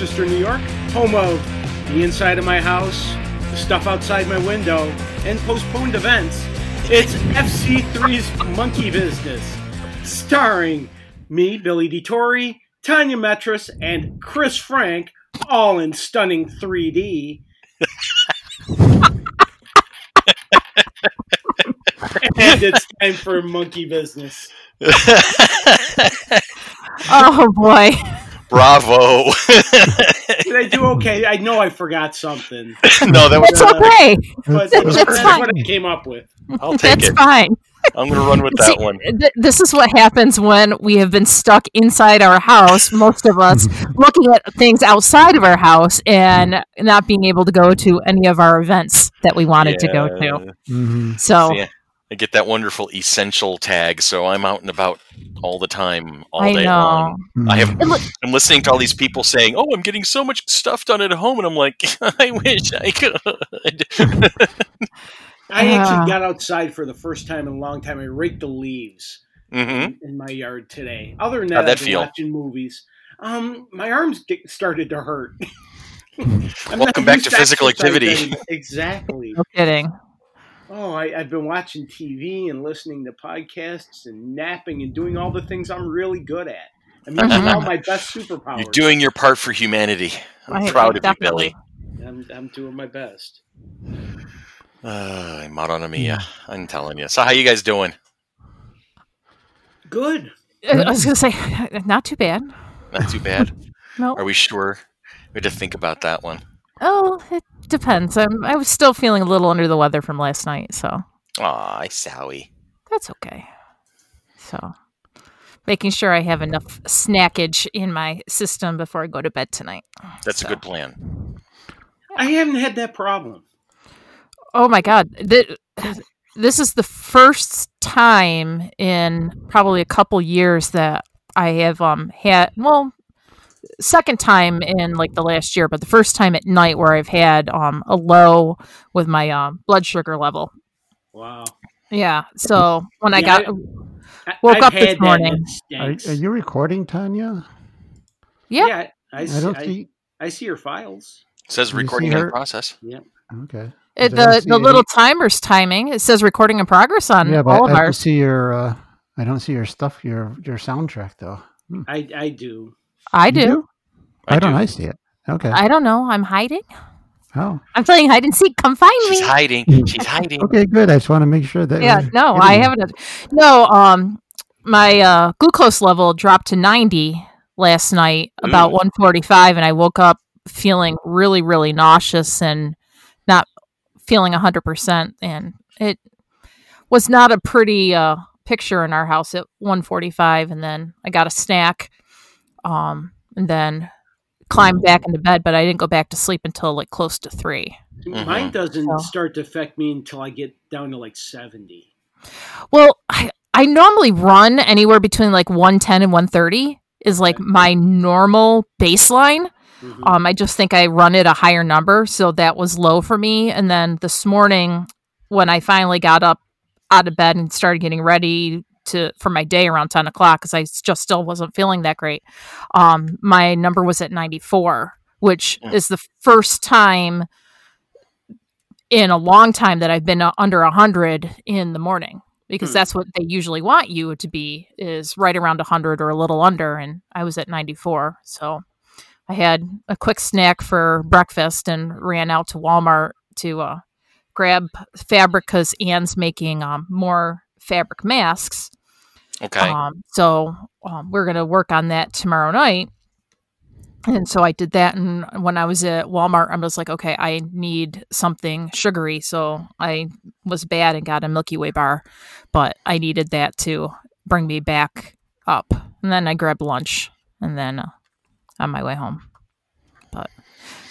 Rochester, New York, home of the inside of my house, the stuff outside my window, and postponed events. It's FC3's Monkey Business, starring me, Billy DeTore, Tanya Metris, and Chris Frank, all in stunning 3D. and it's time for Monkey Business. oh boy. Bravo. Did I do okay? I know I forgot something. no, that was It's okay. But That's that's fine. what I came up with. I'll take it. That's it. fine. I'm gonna run with that See, one. th- this is what happens when we have been stuck inside our house, most of us looking at things outside of our house and not being able to go to any of our events that we wanted to go to. Yeah. hmm So Yeah. I get that wonderful essential tag, so I'm out and about all the time, all I day know. long. I have. I'm listening to all these people saying, "Oh, I'm getting so much stuff done at home," and I'm like, "I wish I could." I actually got outside for the first time in a long time. I raked the leaves hmm in my yard today. Other than that, that I've been feel? watching movies. Um, my arms get, started to hurt. Welcome back to physical activity. anymore. Exactly. no kidding. Oh, I, I've been watching TV and listening to podcasts and napping and doing all the things I'm really good at. I'm using all my best superpowers. You're doing your part for humanity. I'm I- proud of definitely. you, Billy. I'm, I'm doing my best. Uh, Maronamia. I'm telling you. So, how you guys doing? Good. I was gonna say, not too bad. Not too bad. No. Are we sure? We had to think about that one. Oh, it depends. I'm, I was still feeling a little under the weather from last night, so Aw, Sally. that's okay. So, making sure I have enough snackage in my system before I go to bed tonight. That's a good plan. I haven't had that problem. Oh my god. Th- This is the first time in probably a couple years that I have um had well second time in like the last year, but the first time at night where I've had um a low with my um blood sugar level. Wow. Yeah. So when I got I, Woke I've up this morning. Are, are you recording, Tanya? yeah, Yeah, I, I see, don't see. I see your files. says recording in process. process. Okay. it, I the see the any- little timer's timing. It says recording in progress on yeah, but all of I don't ours. see your. Uh, I don't see your stuff. Your your soundtrack though. I, I do. I You do. Why don't do. I see it? Okay. I don't know. I'm hiding. oh. I'm playing hide and seek. Come find me. She's me. hiding. She's hiding. Okay. Good. I just want to make sure that. yeah no i haven't no um my uh glucose level dropped to 90 last night about Ooh. 145 and i woke up feeling really really nauseous and not feeling 100% and it was not a pretty uh picture in our house at 145 and then i got a snack um and then climbed back into bed but i didn't go back to sleep until like close to three Mine Mhm. doesn't So- start to affect me until I get down to like 70. Well, I, I normally run anywhere between like 110 and 130 is like my normal baseline. Mhm. Um, I just think I run at a higher number, so that was low for me. And then this morning, when I finally got up out of bed and started getting ready to for my day around 10 o'clock, because I just still wasn't feeling that great, um, my number was at 94, which Mm. is the first time in a long time that I've been uh, under 100 in the morning because Hmm. that's what they usually want you to be is right around 100 or a little under and I was at 94 so I had a quick snack for breakfast and ran out to Walmart to uh, grab fabric because Anne's making um, more fabric masks Okay. um, so um, we're going to work on that tomorrow night. And so I did that. And when I was at Walmart, I was like, okay, I need something sugary. So I was bad and got a Milky Way bar, but I needed that to bring me back up. And then I grabbed lunch and then uh, on my way home. But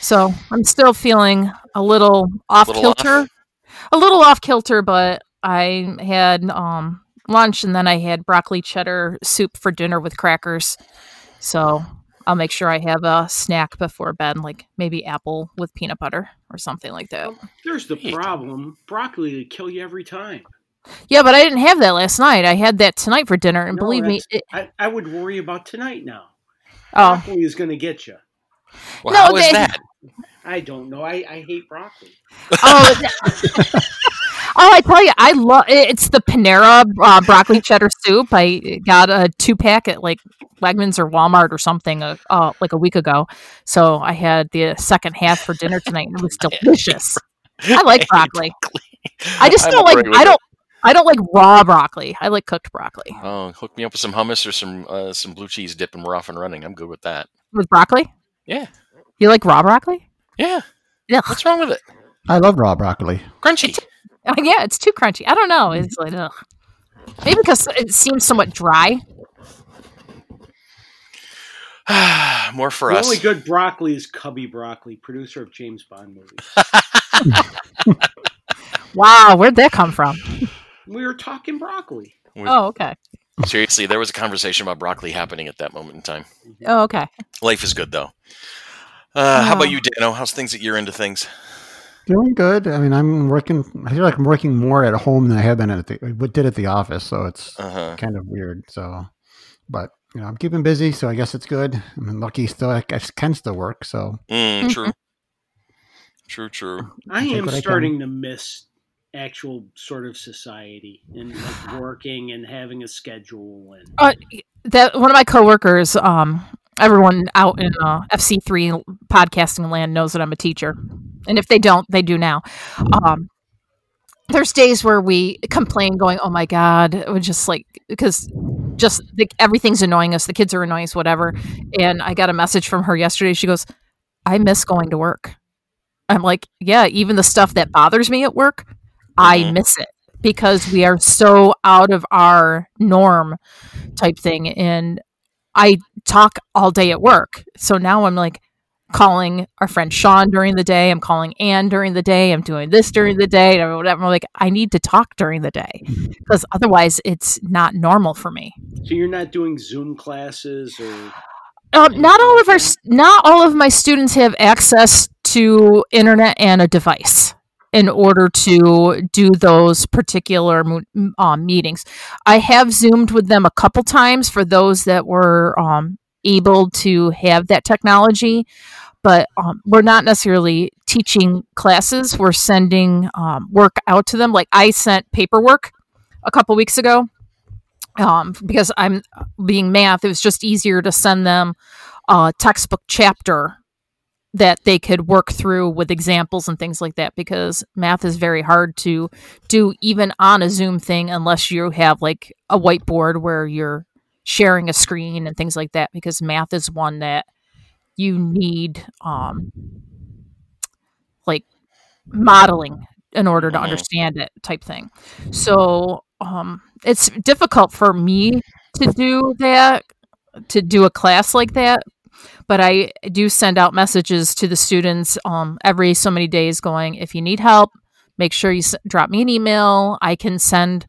so I'm still feeling a little off Little off? kilter, a little off kilter, but I had um, lunch and then I had broccoli cheddar soup for dinner with crackers. So I'll make sure I have a snack before bed, like maybe apple with peanut butter or something like that. There's the problem. Broccoli will kill you every time. Yeah, but I didn't have that last night. I had that tonight for dinner, and No, believe me, it, I, I would worry about tonight now. oh, Broccoli is going to get you. Well, No, how is they- that? I don't know. I, I hate broccoli. Oh, th- oh, I tell you, I love it's the Panera uh, broccoli cheddar soup. I got a two pack at like Wegmans or Walmart or something uh, uh, like a week ago. So I had the second half for dinner tonight, and it was delicious. I like broccoli. I just don't like. I don't. I don't like raw broccoli. I like cooked broccoli Oh, hook me up with some hummus or some uh, some blue cheese dip, and we're off and running. I'm good with that. with broccoli. Yeah, You like raw broccoli? yeah. Yeah. What's wrong with it? I love raw broccoli. Crunchy. Yeah, it's too crunchy. I don't know. It's like ugh. maybe because it seems somewhat dry. More for the us. only good broccoli is Cubby Broccoli, producer of James Bond movies. Wow, where'd that come from? we were talking broccoli. Oh, okay. Seriously, there was a conversation about broccoli happening at that moment in time. Oh, okay. Life is good though. Uh, How Oh. about you, Dano? How's things at your end of things? Doing good. I mean, I'm working. I feel like I'm working more at home than I have been at the what did at the office. So it's Uh huh. kind of weird. So, but you know, I'm keeping busy. So I guess it's good. I'm lucky. Still, I guess can still work. So Mm, true. True. True. I Take am what I starting to miss actual sort of society and like working and having a schedule and Uh, that one of my coworkers, um, everyone out in uh, FC3 podcasting land knows that I'm a teacher, and if they don't, they do now. Um, there's days where we complain, going, "Oh my god," we're just like because just the, everything's annoying us. The kids are annoying us, whatever. And I got a message from her yesterday. She goes, "I miss going to work." I'm like, "Yeah, even the stuff that bothers me at work, I Mhm. miss it." Because we are so out of our norm type thing. And I talk all day at work. So now I'm like calling our friend Sean during the day. I'm calling Ann during the day. I'm doing this during the day or whatever. I'm like, I need to talk during the day because otherwise it's not normal for me. so you're not doing Zoom classes or Um, not all of our not all of my students have access to internet and a device in order to do those particular um, meetings. I have zoomed with them a couple times for those that were um, able to have that technology, but um, we're not necessarily teaching classes. We're sending um, work out to them. Like I sent paperwork a couple weeks ago um, because I'm being math, it was just easier to send them a textbook chapter that they could work through with examples and things like that because math is very hard to do even on a Zoom thing unless you have like a whiteboard where you're sharing a screen and things like that because math is one that you need um like modeling in order to Mhm. understand it type thing. So um it's difficult for me to do that to do a class like that but i do send out messages to the students um, every so many days going if you need help make sure you s- drop me an email i can send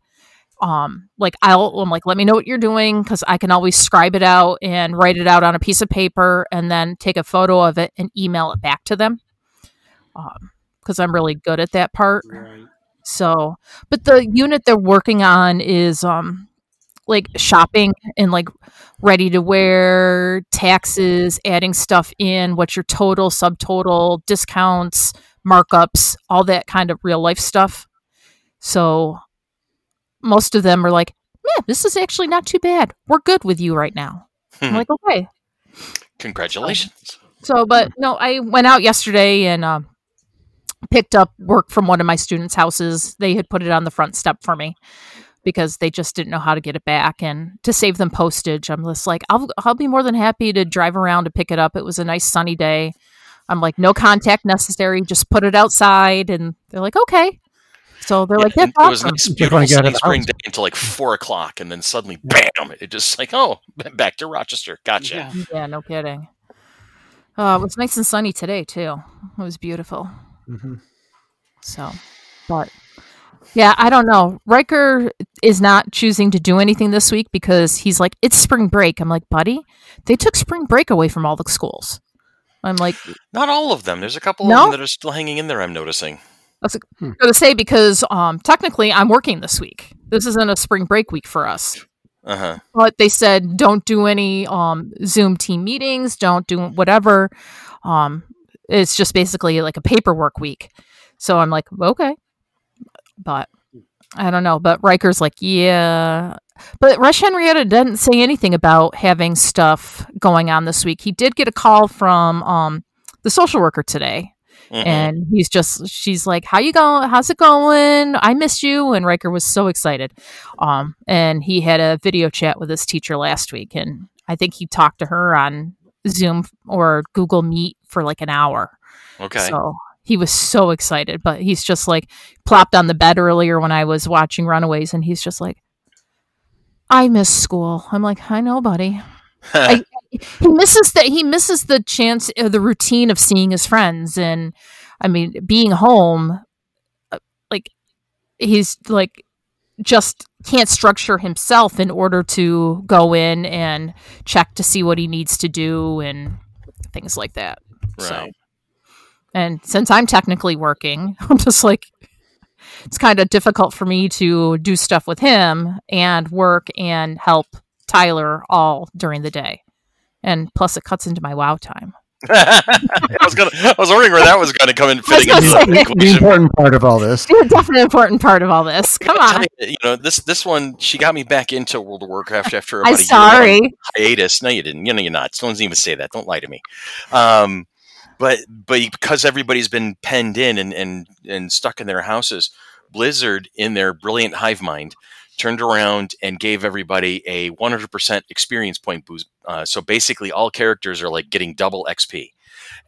um, like i'll i'm like let me know what you're doing because i can always scribe it out and write it out on a piece of paper and then take a photo of it and email it back to them because i'm really good at that part right. so, but the unit they're working on is um like shopping and like ready to wear, taxes, adding stuff in, what's your total, subtotal, discounts, markups, all that kind of real life stuff. So, most of them are like, "Yeah, this is actually not too bad. We're good with you right now." I'm Hmm. like, "Okay." Congratulations. So, but no, I went out yesterday and um, picked up work from one of my students' houses. They had put it on the front step for me because they just didn't know how to get it back. And to save them postage, I'm just like, I'll, I'll be more than happy to drive around to pick it up. It was a nice sunny day. I'm like, no contact necessary. Just put it outside. And they're like, okay. So they're Yeah, like, that's it was nice, Just beautiful get sunny spring day until like four o'clock, and then suddenly, bam! It just like, oh, back to Rochester. Gotcha. Yeah. Yeah, no kidding. Uh, it was nice and sunny today, too. It was beautiful. hmm So, but yeah, I don't know. Riker is not choosing to do anything this week because he's like, it's spring break. I'm like, buddy, they took spring break away from all the schools. I'm like, Not all of them. There's a couple No? of them that are still hanging in there. I'm noticing. I was going to say because um, technically I'm working this week. This isn't a spring break week for us. Uh huh. but they said don't do any um zoom team meetings don't do whatever um it's just basically like a paperwork week so i'm like okay but i don't know but Riker's like yeah. But rush henrietta didn't say anything about having stuff going on this week. He did get a call from um the social worker today Mhm. and he's just she's like how you going how's it going? I missed you and Riker was so excited. Um and he had a video chat with his teacher last week and i think he talked to her on zoom or google meet for like an hour. Okay. so he was so excited but he's just like plopped on the bed earlier when i was watching runaways and he's just like i miss school. I'm like i know buddy. I- he misses that he misses the chance uh, the routine of seeing his friends and i mean being home uh, like he's like just can't structure himself in order to go in and check to see what he needs to do and things like that. So right. And since i'm technically working i'm just like it's kind of difficult for me to do stuff with him and work and help tyler all during the day and plus it cuts into my wow time I was gonna. I was wondering where that was going to come in fitting into say- the The important part of all this. the definitely important part of all this come on You know this. This one, she got me back into World of Warcraft after about i'm a sorry hiatus. No, you didn't. You know, you're not. Don't even say that. Don't lie to me. Um, but but because everybody's been penned in and and and stuck in their houses, Blizzard, in their brilliant hive mind, turned around and gave everybody a 100% experience point boost. Uh, so basically, all characters are like getting double XP.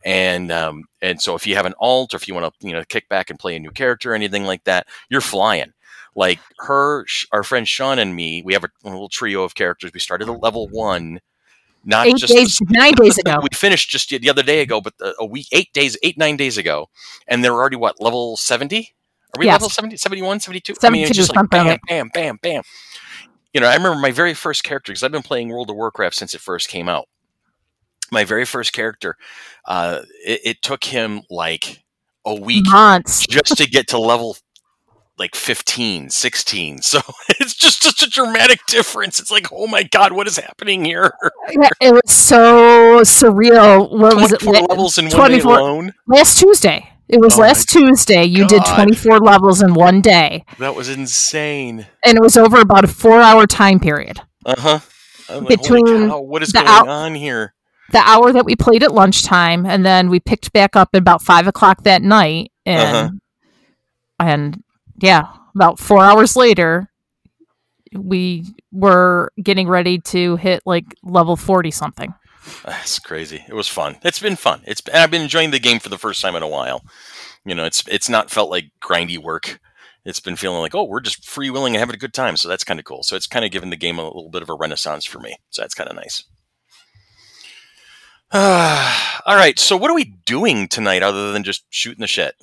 And um, and so if you have an alt or if you want to you know kick back and play a new character or anything like that, you're flying. Like her, our friend Sean and me, we have a, a little trio of characters. We started at level one, not eight just days nine days ago we finished just the other day ago, but a week, eight days, eight, nine days ago. And they're already what, level 70? Are we Yes. level 70, 71, 72? I mean, it's just like bam, bam, bam, bam. You know, I remember my very first character because I've been playing World of Warcraft since it first came out. My very first character, uh, it, it took him like a week months just to get to level like 15 16 so it's just such a dramatic difference. It's like oh my god what is happening here? Yeah, it was so surreal. What was it? 24 levels in one day alone? Last tuesday. It was Oh last tuesday. You did 24 levels in one day. That was insane. And it was over about a four hour time period. Uh-huh. Like, Between cow, what is going out- on here? the hour that we played at lunchtime and then we picked back up at about five o'clock that night and Uh-huh. and yeah about four hours later we were getting ready to hit like level 40 something. That's crazy. It was fun. It's been fun. It's i've been enjoying the game for the first time in a while. You know it's it's not felt like grindy work. It's been feeling like oh we're just free willing and having a good time so that's kind of cool. So it's kind of given the game a little bit of a renaissance for me. So that's kind of nice. All right so what are we doing tonight other than just shooting the shit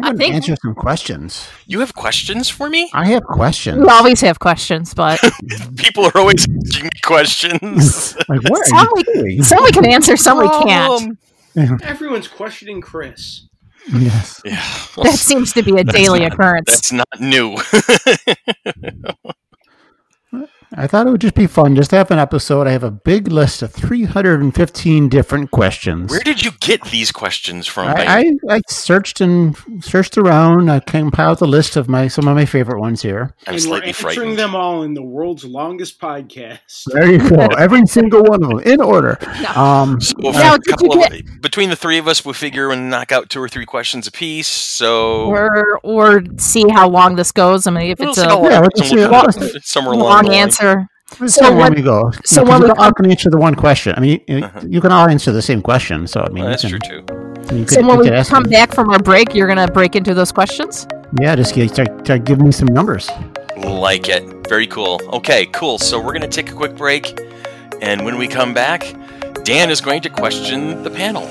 I going think- to answer some questions. you have questions for me I have questions. we always have questions but people are always asking me questions Like, what Some you doing? some we can answer some we can't um, Everyone's questioning Chris. Yes. yeah that seems to be a daily not- occurrence that's not new I thought it would just be fun just to have an episode. I have a big list of 315 different questions. where did you get these questions from I, I, I searched and searched around. I compiled a list of my some of my favorite ones here. i'm and we're slightly answering frightened them all in the world's longest podcast. There you go. Every single one of them in order. Um, So Now, a couple you of, between the three of us, we'll figure and knock out two or three questions apiece. So or or see how long this goes i mean if We'll it's see a how long Yeah, it let's is, see and how- we'll do it somewhere along long the line. Answer let's So see when- when we go. so So when we all come- can answer the one question. I mean, you, Uh-huh. you can all answer the same question. So I mean, Well, you that's can, true too. You could, so when you we come me. back from our break you're gonna break into those questions yeah, just get, start, start giving me some numbers. Like it. Very cool. Okay, cool. So we're going to take a quick break. And when we come back, Dan is going to question the panel.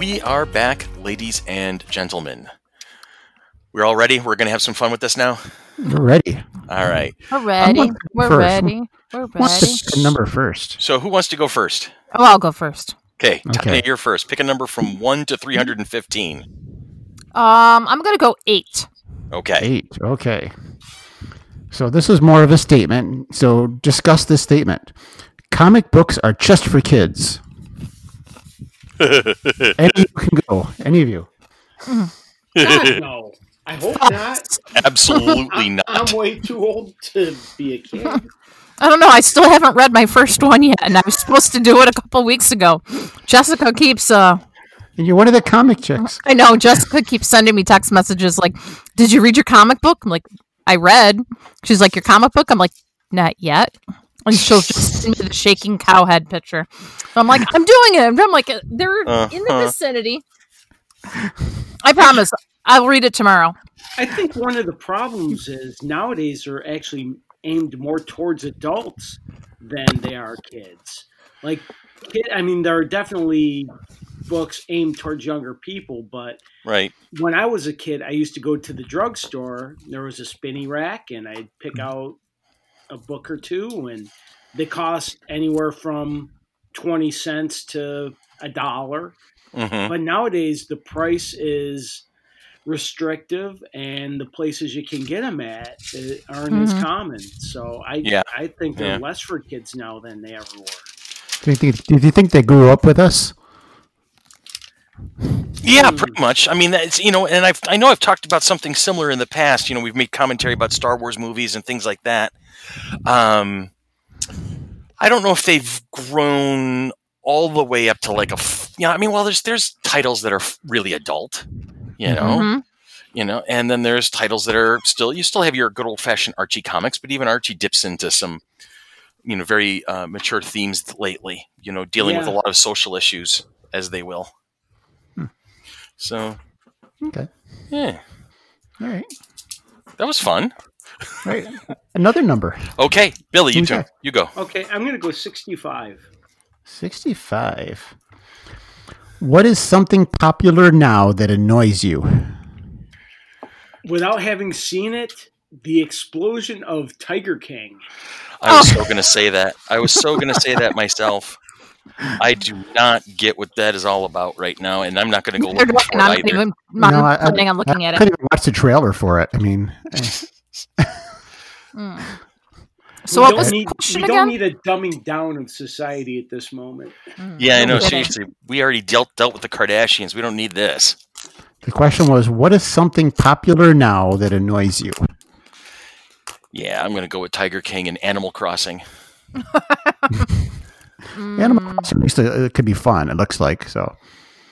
We are back, ladies and gentlemen. We're all ready. We're going to have some fun with this now. We're ready. All right. We're ready. We're first. ready. We're ready. to pick a number first? So, who wants to go first? Oh, I'll go first. Okay, Okay. Tanya, you're first. Pick a number from one to three hundred and fifteen. Um, I'm gonna go eight. Okay. Eight. Okay. So this is more of a statement. So discuss this statement. Comic books are just for kids. Any of you can go. Any of you. God, no. I hope not. Absolutely I'm, not. I'm way too old to be a kid. I don't know. I still haven't read my first one yet, and I was supposed to do it a couple weeks ago. Jessica keeps uh And you're one of the comic chicks. I know Jessica keeps sending me text messages like, "Did you read your comic book?" I'm like, "I read." She's like, "Your comic book?" I'm like, "Not yet." And she'll just send me the shaking cow head picture. So I'm like, "I'm doing it." I'm like, "They're in the Uh-huh. vicinity." I promise. I'll read it tomorrow. I think one of the problems is nowadays they're actually aimed more towards adults than they are kids. Like, kid, I mean, there are definitely books aimed towards younger people, but Right. when I was a kid, I used to go to the drugstore. There was a spinny rack, and I'd pick out a book or two, and they cost anywhere from twenty cents to a dollar. hmm But nowadays, the price is restrictive, and the places you can get them at uh, aren't as Mhm. common. So I, Yeah. I think they're Yeah. less for kids now than they ever were. Do you think? Do you think they grew up with us? Yeah, Hmm. pretty much. I mean, that's you know, and I've I know I've talked about something similar in the past. You know, we've made commentary about Star Wars movies and things like that. Um, I don't know if they've grown all the way up to like a, you know, I mean, well, there's there's titles that are really adult, you know, Mhm. you know, and then there's titles that are still you still have your good old fashioned Archie comics, but even Archie dips into some, you know, very uh, mature themes lately. You know, dealing with a lot of social issues as they will. So Okay. yeah, All right. that was fun. All right. Another number. Okay, Billy, you Who's turn. that? You go. Okay, I'm going to go 65. Sixty-five. What is something popular now that annoys you? Without having seen it, the explosion of Tiger King. I was so going to say that. I was so going to say that myself. I do not get what that is all about right now, and I'm not going to go They're looking not- for it I'm either. even I'm No, I- I- planning on looking I at it. couldn't even watch the trailer for it. I mean, Mm. So we what don't was the need, question we don't again? need a dumbing down of society at this moment. Mm. Yeah, I know. Seriously, we already dealt dealt with the Kardashians. We don't need this. the question was, what is something popular now that annoys you? Yeah, I'm going to go with Tiger King and Animal Crossing. Mm. Animal Crossing, at least it, it could be fun. It looks like so.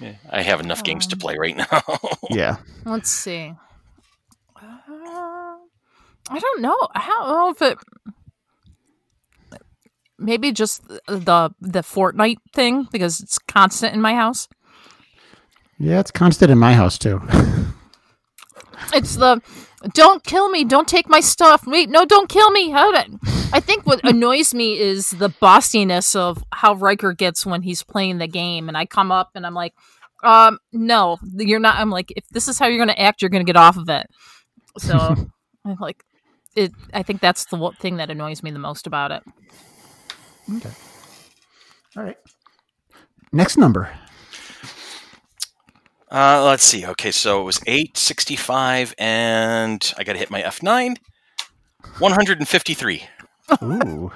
Yeah, I have enough games to play right now. Yeah. Let's see. Uh, I don't know. I don't know if it. Maybe just the the Fortnite thing because it's constant in my house. Yeah, it's constant in my house too. It's the don't kill me, don't take my stuff. Wait, no, don't kill me. How did I think what annoys me is the bossiness of how Riker gets when he's playing the game, and I come up and I'm like, um, no, you're not. I'm like, if this is how you're going to act, you're going to get off of it. So I'm like, it. I think that's the one thing that annoys me the most about it. Okay. All right. Next number. Uh, let's see. Okay, so it was 865, and I got to hit my F9. 153. Ooh.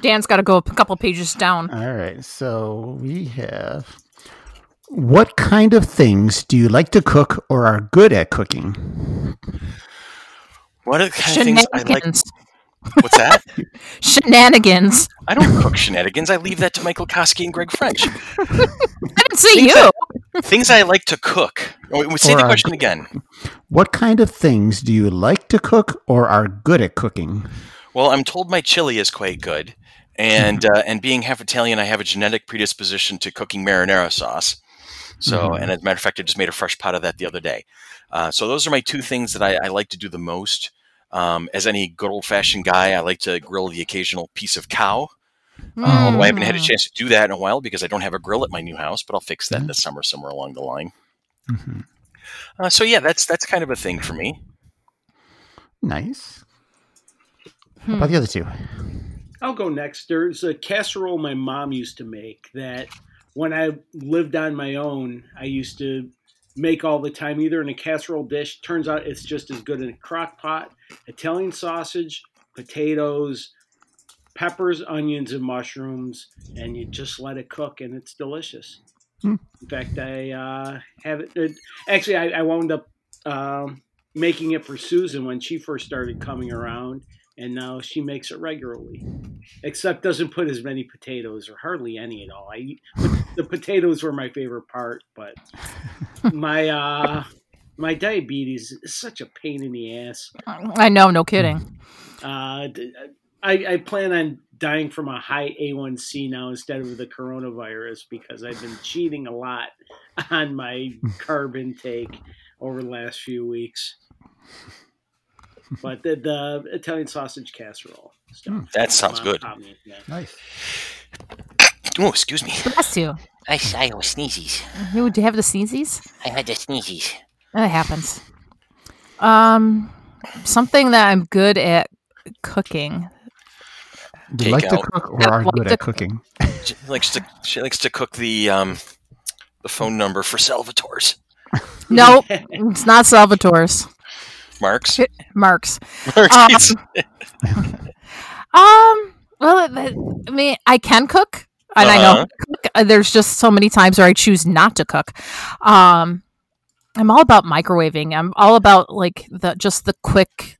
Dan's got to go a couple pages down. All right. So we have. What kind of things do you like to cook or are good at cooking? What are the kind of things I like? Shenanigans. What's that? Shenanigans. I don't cook shenanigans. I leave that to Michael Koski and Greg French. I didn't see Things you. Things I like to cook. Oh, wait, Say Or the question good- again. What kind of things do you like to cook or are good at cooking? Well, I'm told my chili is quite good, and uh, and being half Italian, I have a genetic predisposition to cooking marinara sauce. So, Mhm. and as a matter of fact, I just made a fresh pot of that the other day. Uh, so those are my two things that I, I like to do the most. Um, as any good old fashioned guy, I like to grill the occasional piece of cow. Uh, although I haven't had a Mm. chance to do that in a while because I don't have a grill at my new house, but I'll fix that this summer somewhere along the line. hmm Uh, so yeah, that's that's kind of a thing for me. Nice. Hmm. How about the other two? I'll go next. There's a casserole my mom used to make that when I lived on my own, I used to make all the time, either in a casserole dish. Turns out it's just as good in a crock pot. Italian sausage, potatoes, peppers, onions, and mushrooms, and you just let it cook, and it's delicious. Hmm. In fact, I uh, have it. it actually, I, I wound up um, making it for Susan when she first started coming around, and now she makes it regularly. Except doesn't put as many potatoes or hardly any at all. I the potatoes were my favorite part, but my uh, my diabetes is such a pain in the ass. I know, no kidding. Uh, d- I, I plan on dying from a high A1C now instead of the coronavirus because I've been cheating a lot on my carb intake over the last few weeks. But the, the Italian sausage casserole stuff. That sounds good. taught yeah. Nice. Oh, excuse me. Bless you. I, I have sneezes. You do you have the sneezies? I had the sneezes. That happens. Um, something that I'm good at cooking. Do you like to cook or I are like good to- at cooking? She likes to she likes to cook the um the phone number for Salvatore's. Nope, it's not Salvatore's. Marks. Mark's. Marks. Um, um, well, I mean, I can cook, and I know Uh-huh. how to cook. Uh, there's just so many times where I choose not to cook. Um, I'm all about microwaving. I'm all about like the just the quick,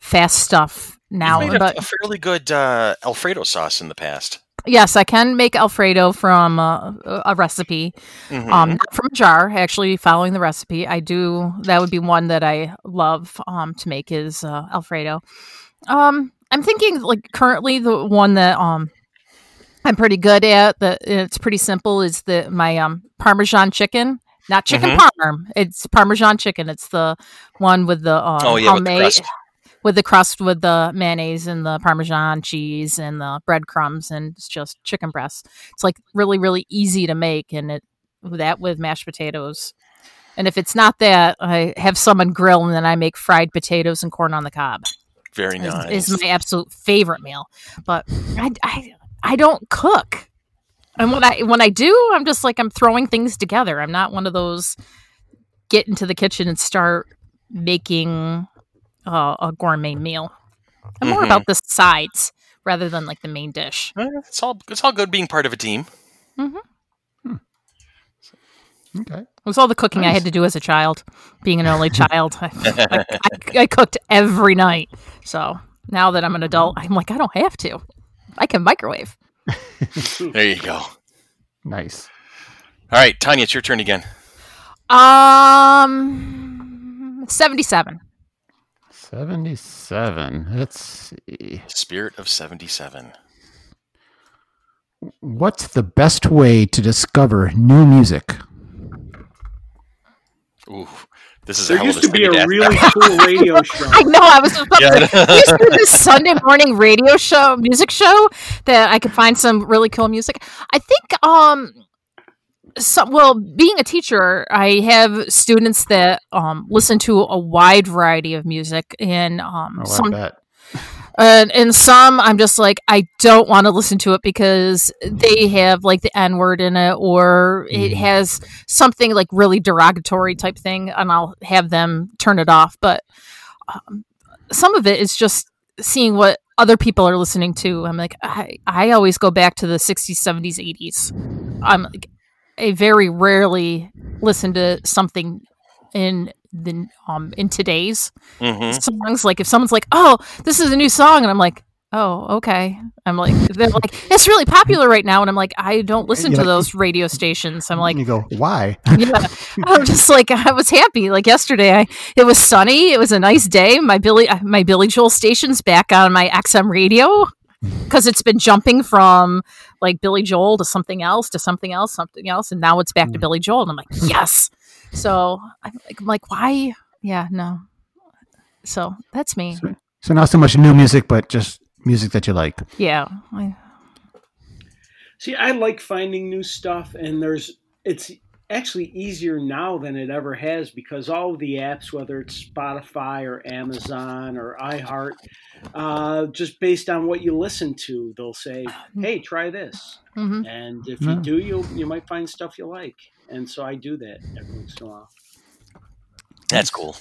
fast stuff now. You've made But a, a fairly good uh, Alfredo sauce in the past. yes, I can make Alfredo from uh, a recipe. Mhm. um not from a jar actually following the recipe i do that would be one that i love um to make is uh, alfredo um i'm thinking like currently the one that um i'm pretty good at that it's pretty simple is the my um parmesan chicken not chicken Mhm. parm it's parmesan chicken it's the one with the um, oh yeah, with the homemade- crust. With the crust with the mayonnaise and the parmesan cheese and the breadcrumbs and it's just chicken breast it's like really really easy to make and it that with mashed potatoes. And if it's not that i have someone grill and then i make fried potatoes and corn on the cob. Very is, nice. is my absolute favorite meal. But I, I i don't cook. And when i when i do i'm just like i'm throwing things together. I'm not one of those get into the kitchen and start making uh, a gourmet meal i'm more Mhm. about the sides rather than like the main dish Eh, it's all it's all good being part of a team. Okay. It was all the cooking I had to do as a child, being an only child. I, I, I, I cooked every night. So now that I'm an adult, I'm like, I don't have to. I can microwave. There you go. Nice. All right, Tanya, it's your turn again. Um, 77. 77. Let's see. Spirit of seventy seven. What's the best way to discover new music? Ooh, this is a There hell used to be a ask. really cool radio show. I know. I was just about Yeah, to I say, used to do this Sunday morning radio show, music show that I could find some really cool music. I think, um, so, well, being a teacher, I have students that um, listen to a wide variety of music, and um, Oh, some and and some I'm just like I don't want to listen to it because they have like the N word in it or it Mhm. has something like really derogatory type thing, and I'll have them turn it off. But um, some of it is just seeing what other people are listening to. I'm like I I always go back to the 60s, 70s, 80s. I'm like I very rarely listen to something in the um in today's hmm songs. Like if someone's like oh this is a new song and i'm like oh okay. I'm like they're like it's really popular right now and i'm like i don't listen You're to like- those radio stations. I'm like you go, why? yeah. I'm just like i was happy. Like yesterday i it was sunny it was a nice day. My billy uh, my billy joel station's back on my xm radio because it's been jumping from like billy joel to something else to something else something else and now it's back to Mm. billy joel and i'm like yes so i'm like, I'm like why yeah no so that's me So, so not so much new music, but just music that you like. yeah I- See, I like finding new stuff, and there's it's actually easier now than it ever has because all of the apps, whether it's Spotify or Amazon or iHeart, uh, just based on what you listen to, they'll say, "Hey, try this," hmm and if you do, you you might find stuff you like. And so I do that every once in a while. That's cool.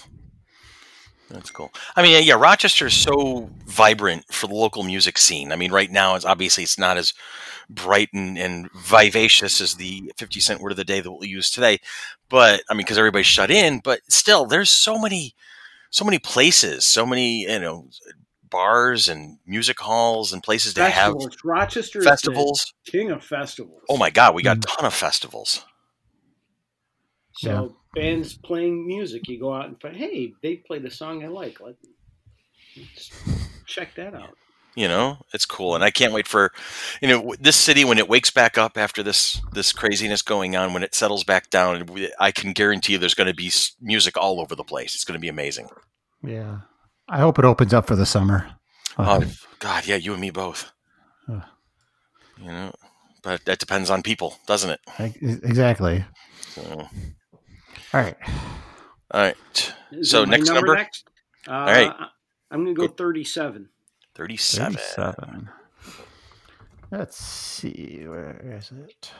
That's cool. I mean, yeah, Rochester is so vibrant for the local music scene. I mean, right now, it's obviously it's not as bright and, and vivacious as the 50 cent word of the day that we'll use today. But I mean, because everybody's shut in, but still, there's so many, so many places, so many, you know, bars and music halls and places to have Festivals. Rochester is festivals. king of festivals. Oh my God, we got a Mm. ton of festivals. So bands playing music, you go out and find, hey, they played a song I like. Let let's check that out. you know it's cool and i can't wait for you know this city when it wakes back up after this this craziness going on when it settles back down i can guarantee you there's going to be music all over the place it's going to be amazing Yeah. I hope it opens up for the summer. Uh, oh god yeah you and me both Huh. you know but that depends on people doesn't it exactly. so, All right. all right Is So next number? next? Uh, right. I'm going to go Go. 37. 37 37. Let's see. Where is it?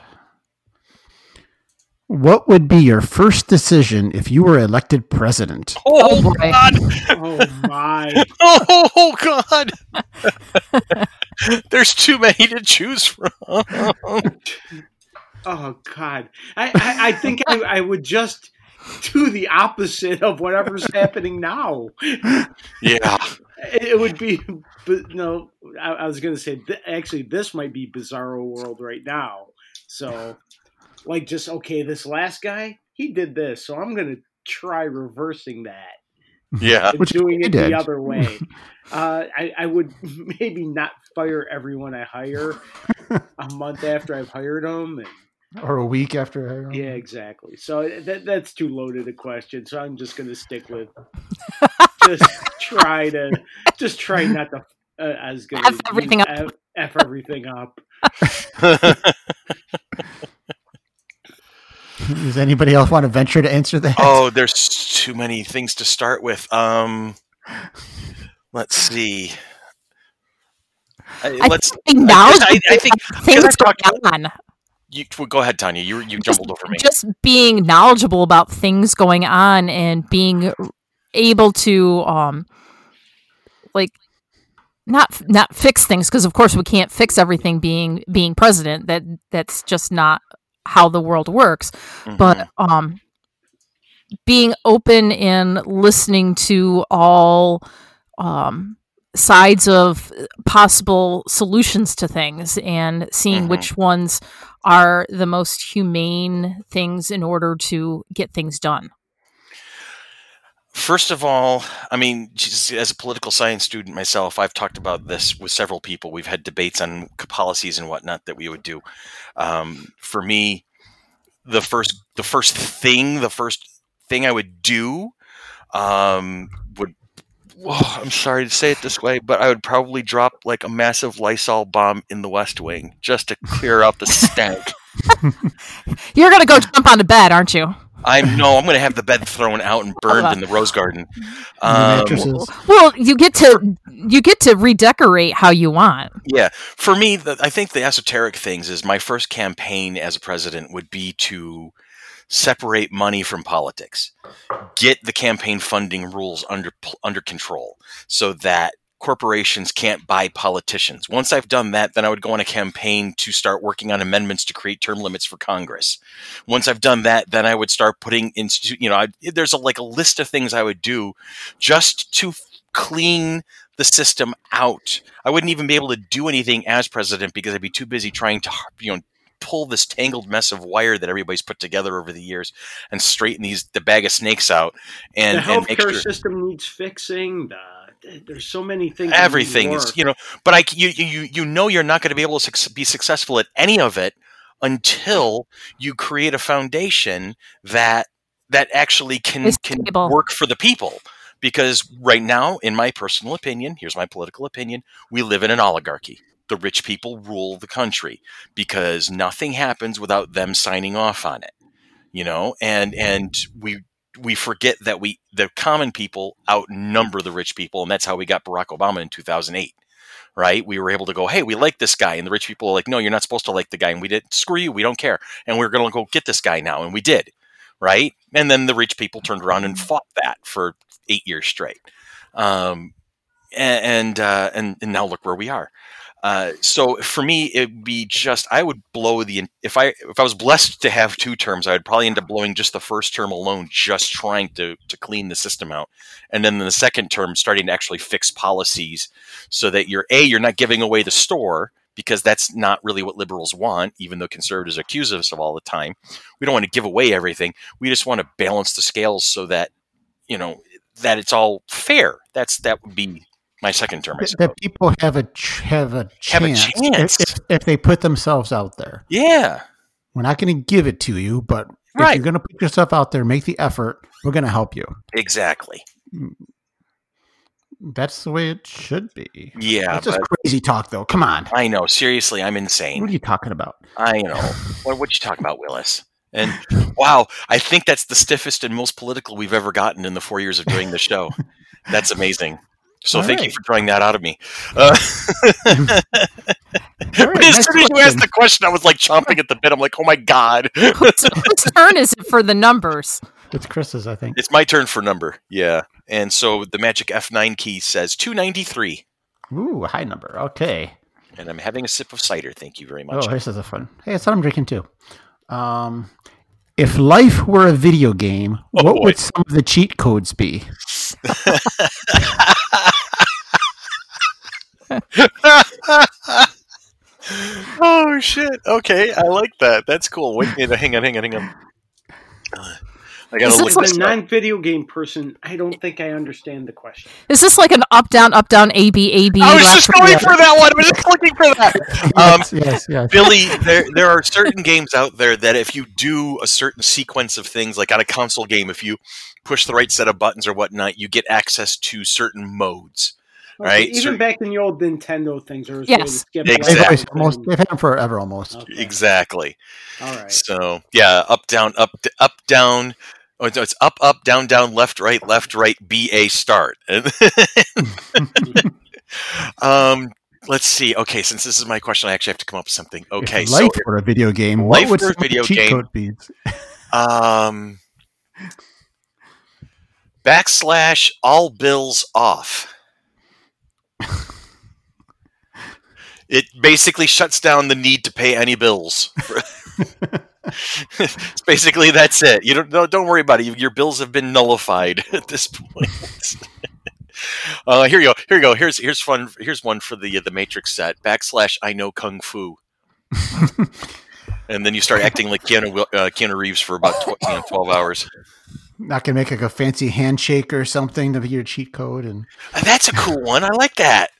What would be your first decision if you were elected president? oh, Oh, boy. god Oh, my. oh god there's too many to choose from oh, God. I, I, I think I, I would just do the opposite of whatever's happening now. yeah It would be, but no, I, I was going to say, th- actually, this might be Bizarro World right now. So, like, just, okay, this last guy, he did this. So I'm going to try reversing that. yeah Which doing it did. the other way. Uh, I, I would maybe not fire everyone I hire a month after I've hired them. And, Or a week after? yeah, exactly. So that, that's too loaded a question. So I'm just going to stick with just try to just try not to. Uh, I was going F everything up. F, F everything up. Does anybody else want to venture to answer that? oh, there's too many things to start with. Um, let's see. I, I let's. think now I, I think things I've going on. You well, go ahead, Tanya. You you jumbled over me. Just being knowledgeable about things going on and being able to um like not not fix things because of course we can't fix everything being being president that that's just not how the world works Mhm. but um being open and listening to all um sides of possible solutions to things and seeing Mhm. which ones are the most humane things in order to get things done First of all, I mean, as a political science student myself, I've talked about this with several people. We've had debates on policies and whatnot that we would do. Um, for me, the first the first thing, the first thing I would do um. Oh, I'm sorry to say it this way, but I would probably drop like a massive Lysol bomb in the West Wing just to clear out the stank. you're gonna go jump on the bed aren't you? I know I'm going to have the bed thrown out and burned in the rose garden. Um, well you get to you get to redecorate how you want. Yeah, for me, the, I think the esoteric things is my first campaign as a president would be to separate money from politics, get the campaign funding rules under under control, so that corporations can't buy politicians. Once I've done that, then I would go on a campaign to start working on amendments to create term limits for Congress. Once I've done that, then I would start putting institute. You know, I, there's a, like a list of things I would do just to clean the system out. I wouldn't even be able to do anything as president because I'd be too busy trying to, you know, pull this tangled mess of wire that everybody's put together over the years and straighten these the bag of snakes out and, the and healthcare sure system needs fixing. The, there's so many things. everything is you know. But I you you you know you're not going to be able to suc be successful at any of it until you create a foundation that that actually can Is can stable. work for the people. Because right now, in my personal opinion, here's my political opinion: we live in an oligarchy. The rich people rule the country because nothing happens without them signing off on it. You know, and and we we forget that we the common people outnumber the rich people, and that's how we got Barack Obama in 2008. Right? We were able to go, hey, we like this guy, and the rich people are like, no, you're not supposed to like the guy, and we did. Screw you, we don't care, and we're going to go get this guy now, and we did. Right? And then the rich people turned around and fought that for eight years straight. Um, and uh, and and now look where we are. Uh, so for me, it'd be just I would blow the if I if I was blessed to have two terms, I would probably end up blowing just the first term alone, just trying to to clean the system out, and then the second term starting to actually fix policies so that you're a you're not giving away the store because that's not really what liberals want, even though conservatives accuse us of all the time. We don't want to give away everything. We just want to balance the scales so that you know that it's all fair. That's that would be my second term. I That- people have a have a Have a chance, chance. If, if, they put themselves out there. Yeah, We're not going to give it to you, but if you're going to put yourself out there, make the effort. We're going to help you. exactly. Mm, that's the way it should be. Yeah, That's just crazy talk, though. Come on. I know. Seriously, I'm insane. What are you talking about? I know. what what you talking about, Willis? And wow, I think that's the stiffest and most political we've ever gotten in the four years of doing the show. That's amazing. So All thank you for drawing that out of me. Uh, All right, as next soon as you asked the question, I was like chomping at the bit. I'm like, oh my god, whose, whose turn is it for the numbers? It's Chris's, I think. it's my turn for number. Yeah, and so the magic F9 key says 293, Ooh, a high number. Okay. and I'm having a sip of cider. Thank you very much. Oh, this is a fun. Hey, it's what I'm drinking too. Um, if life were a video game, Oh, what boy. would some of the cheat codes be? Oh shit! Okay, I like that. That's cool. Wait, wait, hang on, hang on, hang on. Uh, I gotta look As a non-video game person, I don't think I understand the question. Is this like an up down up down A B A B? I was just right, going left? for that one. I was just looking for that. Um, yes, yes, yes. Billy, there there are certain games out there that if you do a certain sequence of things, like on a console game, if you push the right set of buttons or whatnot, you get access to certain modes. Okay, Right, Even so- back in the old Nintendo things, there was a way to Yes. skip They've, Exactly. almost, they've had them forever, almost. Okay. Exactly. All right. So yeah, up down up up down. Oh, no, it's up up down down left right left right B A start. um, let's see. Okay, since this is my question, I actually have to come up with something. Okay, if so life were a video game, Life what would were a some of the video cheat game. code be? Um, backslash all bills off. It basically shuts down the need to pay any bills. It's basically, that's it. You don't no, don't worry about it. Your bills have been nullified at this point. uh, here you go. Here you go. Here's here's fun. Here's one for the the Matrix set. Backslash I know kung fu. and then you start acting like Keanu, uh, Keanu Reeves for about tw- you know, twelve hours. Not gonna make like a fancy handshake or something to be your cheat code, and Uh, That's a cool one. I like that.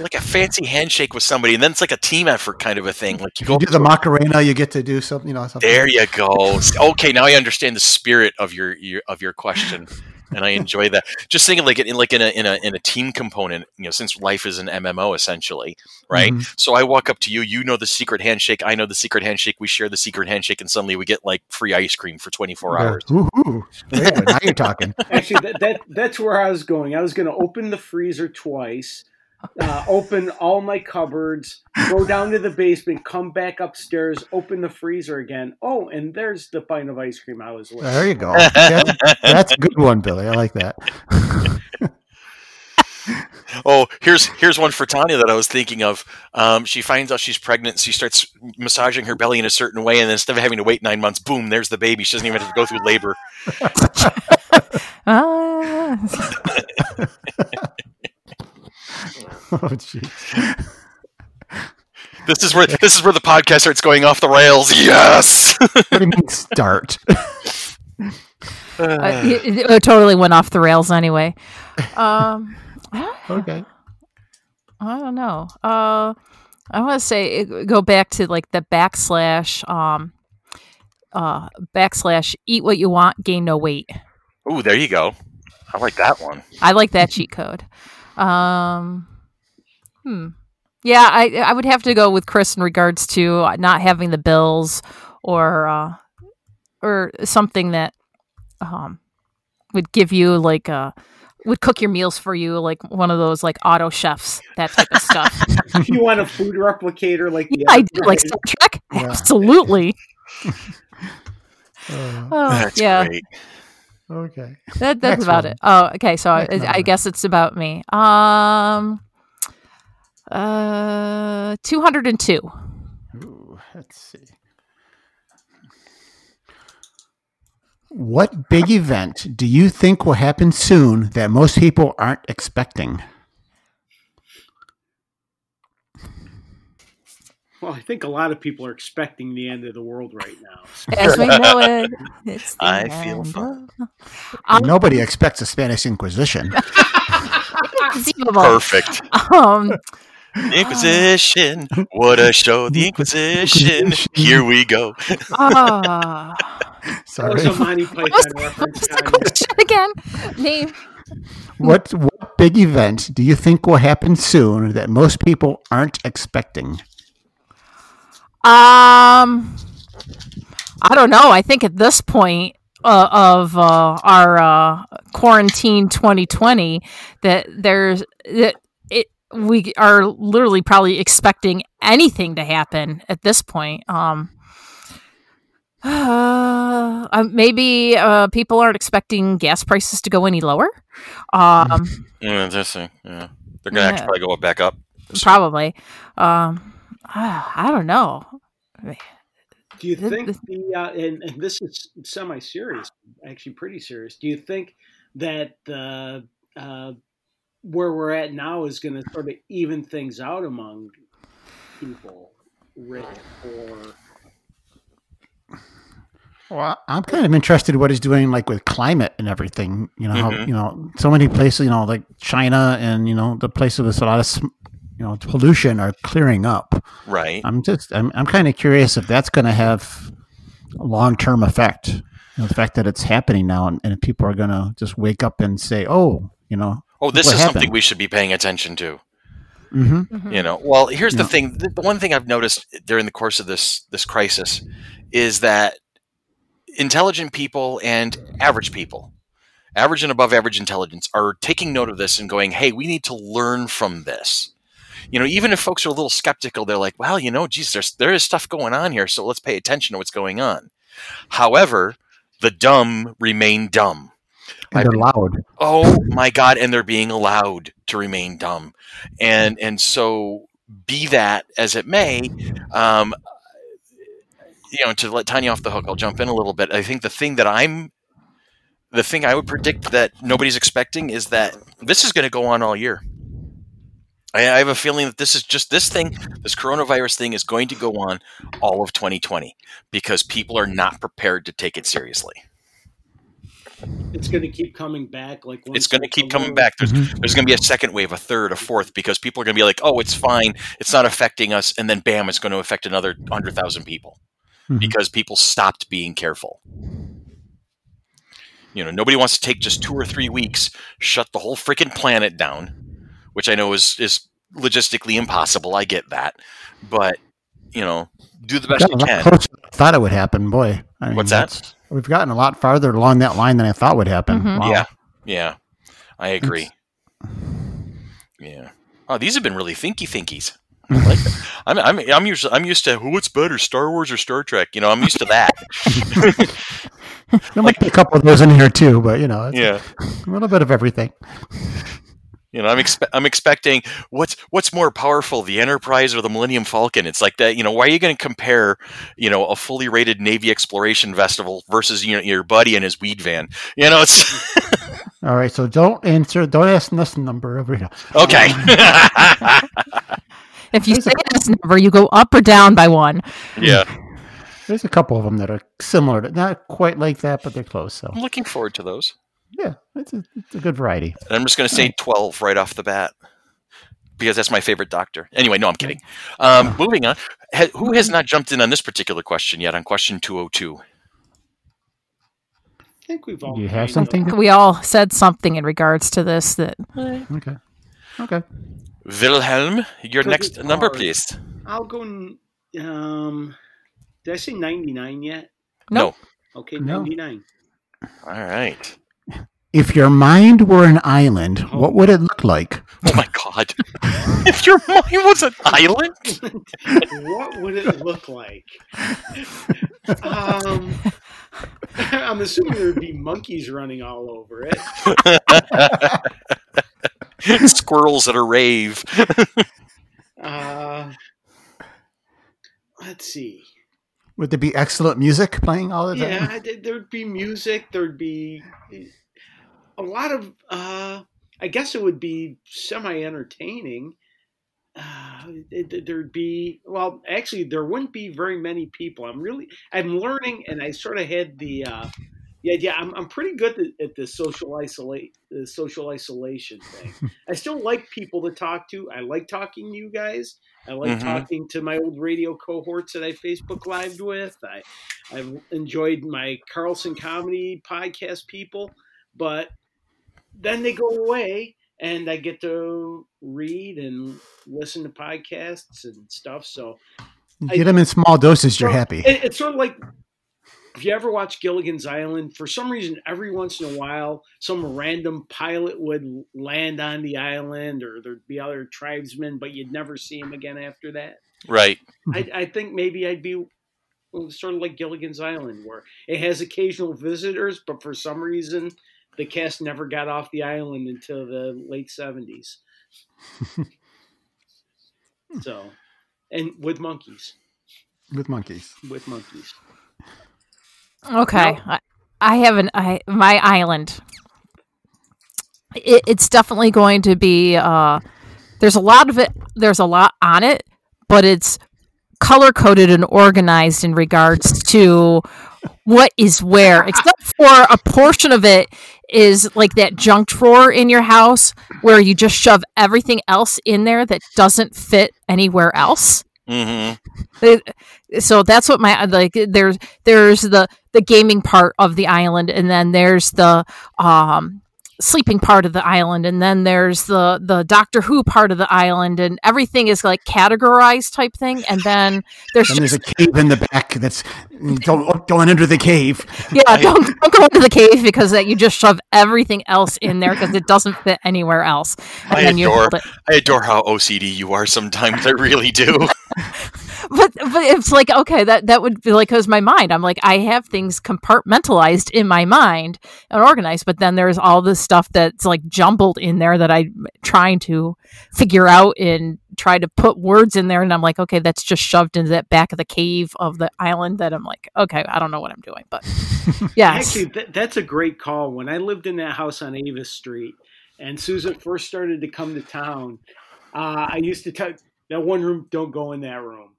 Like a fancy handshake with somebody, and then it's like a team effort kind of a thing. Like you if go you do the Macarena, you get to do something. You know, something. there. You go. Okay, now I understand the spirit of your, your of your question, and I enjoy that. Just thinking like in like in a in a in a team component. You know, since life is an MMO essentially, right? Mhm. So I walk up to you. You know the secret handshake. I know the secret handshake. We share the secret handshake, and suddenly we get like free ice cream for twenty four Yeah. hours. Woohoo. Very good. Now you're talking. Actually, that, that that's where I was going. I was going to open the freezer twice, uh, open all my cupboards, go down to the basement, come back upstairs, open the freezer again. Oh, and there's the pint of ice cream I was with. There you go. Yeah, that's a good one, Billy. I like that. Oh, here's here's one for Tanya that I was thinking of. Um, she finds out she's pregnant. She starts massaging her belly in a certain way, and instead of having to wait nine months, boom, there's the baby. She doesn't even have to go through labor. Ah. oh, jeez. This is where this is where the podcast starts going off the rails. Yes. What do you mean start? Uh, it, it totally went off the rails anyway. Um, okay. I don't know. Uh, I want to say go back to like the backslash, um, uh, backslash eat what you want, gain no weight. Ooh, there you go. I like that one. I like that cheat code. Um, hmm. Yeah, I I would have to go with Chris in regards to not having the bills or uh, or something that um would give you like a would cook your meals for you like one of those like auto chefs that type of stuff. If you want a food replicator like yeah, I other do like guys? Star Trek. Yeah. Absolutely. Uh, Oh, That's yeah, great. Okay. that, that's Next about one. it. Oh, okay. So I, I guess it's about me. Um, uh, two hundred and two. Ooh, let's see. What big event do you think will happen soon that most people aren't expecting? Well, I think a lot of people are expecting the end of the world right now. So As we know it, it's the I feel end fine. of- Um, Nobody expects a Spanish Inquisition. Perfect. Um, Inquisition. What a show. The Inquisition. Here we go. that Sorry. was a Monty what Python reference. the Tanya. question again? Name. What what big event do you think will happen soon that most people aren't expecting? Um, I don't know. I think at this point uh, of uh, our uh, quarantine 2020, that there's that it we are literally probably expecting anything to happen at this point. Um. Uh, maybe uh, people aren't expecting gas prices to go any lower. Um, Yeah, it. Yeah. They're going to Yeah. actually probably go back up. probably. Um, ah, I don't know. Do you The- think the- the uh, and, and this is semi-serious, actually pretty serious? Do you think that the uh, where we're at now is going to sort of even things out among people, rich or Well, I'm kind of interested in what he's doing, like with climate and everything. You know, how, Mhm. you know, so many places, you know, like China and you know the places with a lot of, sm- you know, pollution are clearing up. Right. I'm just, I'm, I'm kind of curious if that's going to have a long term effect. You know, the fact that it's happening now, and, and people are going to just wake up and say, "Oh, you know, Oh, this what is something we should be paying attention to. mm-hmm, You know, well, here's the Yeah. thing. The, the one thing I've noticed during the course of this this crisis is that intelligent people and average people, average and above average intelligence, are taking note of this and going, "Hey, we need to learn from this." You know, even if folks are a little skeptical, they're like, "Well, you know, geez, there's there is stuff going on here, so let's pay attention to what's going on." However, the dumb remain dumb. and they're loud." oh my god and they're being allowed to remain dumb and and so be that as it may um you know to let tanya off the hook i'll jump in a little bit i think the thing that i'm the thing i would predict that nobody's expecting is that this is going to go on all year I, I have a feeling that this is just this thing this coronavirus thing is going to go on all of 2020 because people are not prepared to take it seriously it's going to keep coming back? Like once it's going to keep coming back there's Mhm. there's going to be a second wave, a third, a fourth, because people are going to be like, "Oh, it's fine, it's not affecting us," and then bam, it's going to affect another hundred thousand people Mhm. because people stopped being careful. You know, nobody wants to take just two or three weeks, shut the whole freaking planet down, which I know is is logistically impossible. I get that, but you know, do the best you can. closer than I thought it would happen. Boy, I mean, What's that? We've gotten a lot farther along that line than I thought would happen. Mhm. Wow. Yeah, yeah, I agree. Yeah. Oh, these have been really thinky thinkies. I like that. I'm, I'm, I'm usually I'm used to what's better, Star Wars or Star Trek. You know, I'm used to that. There might be a couple of those in here too, but you know, it's yeah. a little bit of everything. You know, I'm expe- I'm expecting what's what's more powerful, the Enterprise or the Millennium Falcon? It's like that. You know, why are you going to compare, you know, a fully rated Navy exploration vessel versus you know your buddy and his weed van? You know, it's All right, so don't answer, don't ask this number over here. okay. Um, if you say this number, you go up or down by one. yeah, There's a couple of them that are similar, to, not quite like that, but they're close. So I'm looking forward to those. Yeah, it's a, it's a good variety. And I'm just going to say 12 right off the bat because that's my favorite doctor. Anyway, no, I'm kidding. Um, moving on. Ha- who has not jumped in on this particular question yet on question 202? I think we've all. Do you have kind of- something? We all said something in regards to this that Okay, okay. Wilhelm, your Could next number, hard. please. I'll go. n- Um, did I say ninety nine yet? Nope. Okay, No. ninety nine. All right. If your mind were an island, what would it look like? Oh my God. if your mind was an island, what would it look like? um, I'm assuming there'd be monkeys running all over it. squirrels at a rave. Uh, let's see. Would there be excellent music playing all the time? Yeah, there'd be music. There'd be a lot of. Uh, I guess it would be semi entertaining. Uh, there'd be well, actually, there wouldn't be very many people. I'm really, I'm learning, and I sort of had the, uh, the idea. I'm, I'm pretty good at, at the social isolate, the social isolation thing. I still like people to talk to. I like talking to you guys. I like Mhm. talking to my old radio cohorts that I Facebook lived with. I, I've enjoyed my Carlson comedy podcast people, but then they go away and I get to read and listen to podcasts and stuff. So You Get them in small doses, you're happy. it, it's sort of like if you ever watch Gilligan's Island, for some reason, every once in a while, some random pilot would land on the island, or there'd be other tribesmen, but you'd never see him again after that. Right. I, I think maybe I'd be sort of like Gilligan's Island, where it has occasional visitors, but for some reason, the cast never got off the island until the late seventies. so, and with monkeys, With monkeys. with monkeys. Okay, No. I, I have an I my island. It, it's definitely going to be. Uh, there's a lot of it. There's a lot on it, but it's color coded and organized in regards to what is where. Except for a portion of it is like that junk drawer in your house where you just shove everything else in there that doesn't fit anywhere else. hmm so that's what my like there's there's the the gaming part of the island and then there's the um sleeping part of the island and then there's the the doctor who part of the island and everything is like categorized type thing and then there's And there's just, a cave in the back that's mm, don't going oh, under the cave. yeah don't, don't go into the cave because that you just shove everything else in there because it doesn't fit anywhere else and I then you adore- hold it I adore how OCD you are sometimes. I really do. but but it's like okay that that would be like because my mind. I'm like i have things compartmentalized in my mind and organized but then there's all this stuff that's like jumbled in there that i'm trying to figure out and try to put words in there. And i'm like okay that's just shoved into that back of the cave of the island that i'm like okay i don't know what i'm doing but yeah Actually, th- that's a great call. When I lived in that house on Avis Street, and Susan first started to come to town, uh, I used to tell that one room, don't go in that room.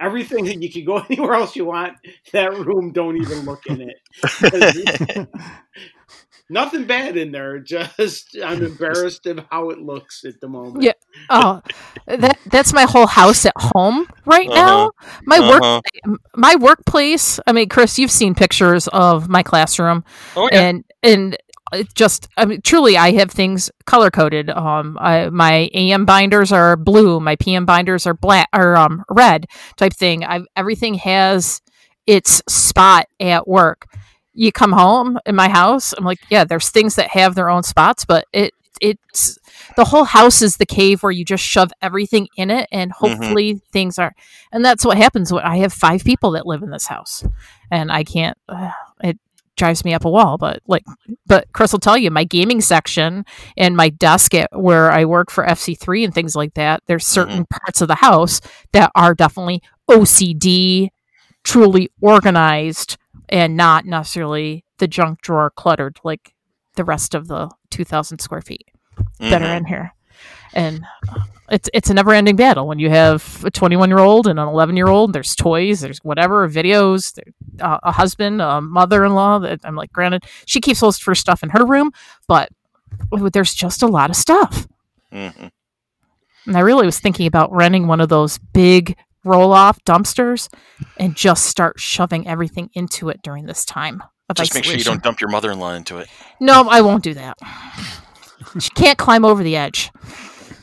Everything that you can go anywhere else you want, that room, don't even look in it. Nothing bad in there. Just I'm embarrassed of how it looks at the moment. Yeah. oh that that's my whole house at home right now my work Uh-huh. my workplace i mean chris you've seen pictures of my classroom Oh yeah. and and it just i mean truly i have things color coded um I, my am binders are blue my pm binders are black or um red type thing. I everything has its spot at work. You come home in my house i'm like yeah there's things that have their own spots but it it's the whole house is the cave where you just shove everything in it and hopefully things are and that's what happens when i have five people that live in this house and i can't uh, it drives me up a wall but like but chris will tell you my gaming section and my desk at where i work for fc3 and things like that there's certain parts of the house that are definitely ocd truly organized and not necessarily the junk drawer cluttered like the rest of the 2000 square feet that are Mhm. in here. And it's it's a never ending battle. When you have a 21 year old and an 11 year old there's toys there's whatever videos there, uh, a husband a mother-in-law that i'm like granted she keeps most of her stuff in her room but there's just a lot of stuff Mhm. and i really was thinking about renting one of those big roll off dumpsters and just start shoving everything into it during this time of Just make sure you don't dump your mother-in-law into it. No, I won't do that. she can't climb over the edge.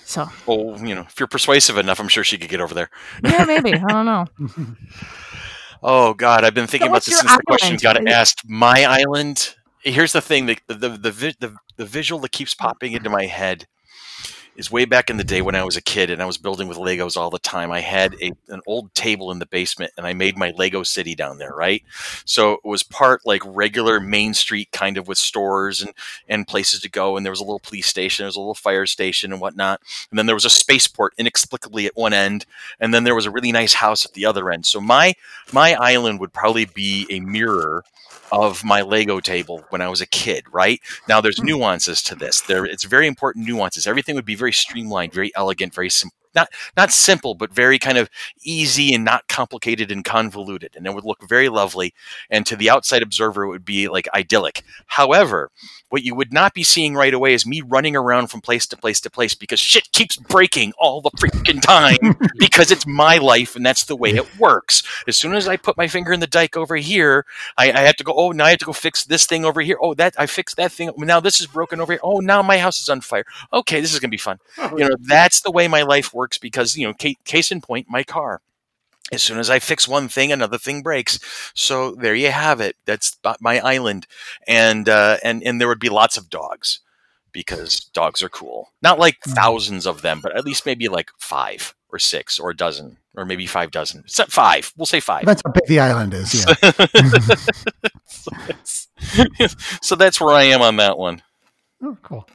So Oh, you know, if you're persuasive enough, I'm sure she could get over there. yeah, maybe I don't know. Oh God, I've been thinking about this since the question got asked. My island. Here's the thing: the the the, the the visual that keeps popping into my head is way back in the day when I was a kid and I was building with Legos all the time. I had a, an old table in the basement and I made my Lego city down there, right? So it was part like regular Main Street kind of with stores and, and places to go. And there was a little police station, there was a little fire station and whatnot. And then there was a spaceport inexplicably at one end. And then there was a really nice house at the other end. So my my island would probably be a mirror of my Lego table when I was a kid, right? Now there's hmm. nuances to this. There it's very important nuances. Everything would be very streamlined, very elegant, very simple. Not not simple, but very kind of easy and not complicated and convoluted. And it would look very lovely. And to the outside observer, it would be like idyllic. However, what you would not be seeing right away is me running around from place to place to place because shit keeps breaking all the freaking time because it's my life and that's the way it works. As soon as I put my finger in the dike over here, I, I have to go, oh, now I have to go fix this thing over here. Oh, that I fixed that thing. Now this is broken over here. Oh, now my house is on fire. Okay, this is going to be fun. Oh, you know, that's the way my life works because, you know, case in point, my car. As soon as I fix one thing, another thing breaks. So there you have it. That's my island, and uh, and and there would be lots of dogs because dogs are cool. Not like Mhm. thousands of them, but at least maybe like five or six or a dozen or maybe five dozen. Except five. We'll say five. That's how big the island is. Yeah. so, that's, so that's where I am on that one. oh, cool.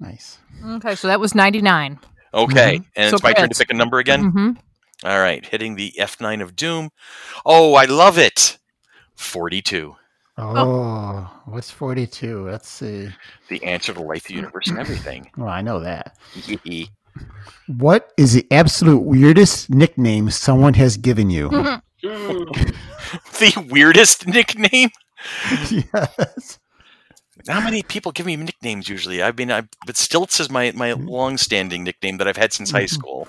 Nice. Okay, so that was ninety nine. Okay, and So it's my turn to pick a number again. Mm-hmm. All right, hitting the F9 of Doom. Oh, I love it. 42. Oh, what's 42? Let's see. The answer to life, the universe, and everything. Well, I know that. What is the absolute weirdest nickname someone has given you? The weirdest nickname? yes. How many people give me nicknames usually? I mean, I, but Stilts is my, my long-standing nickname that I've had since high Mhm. school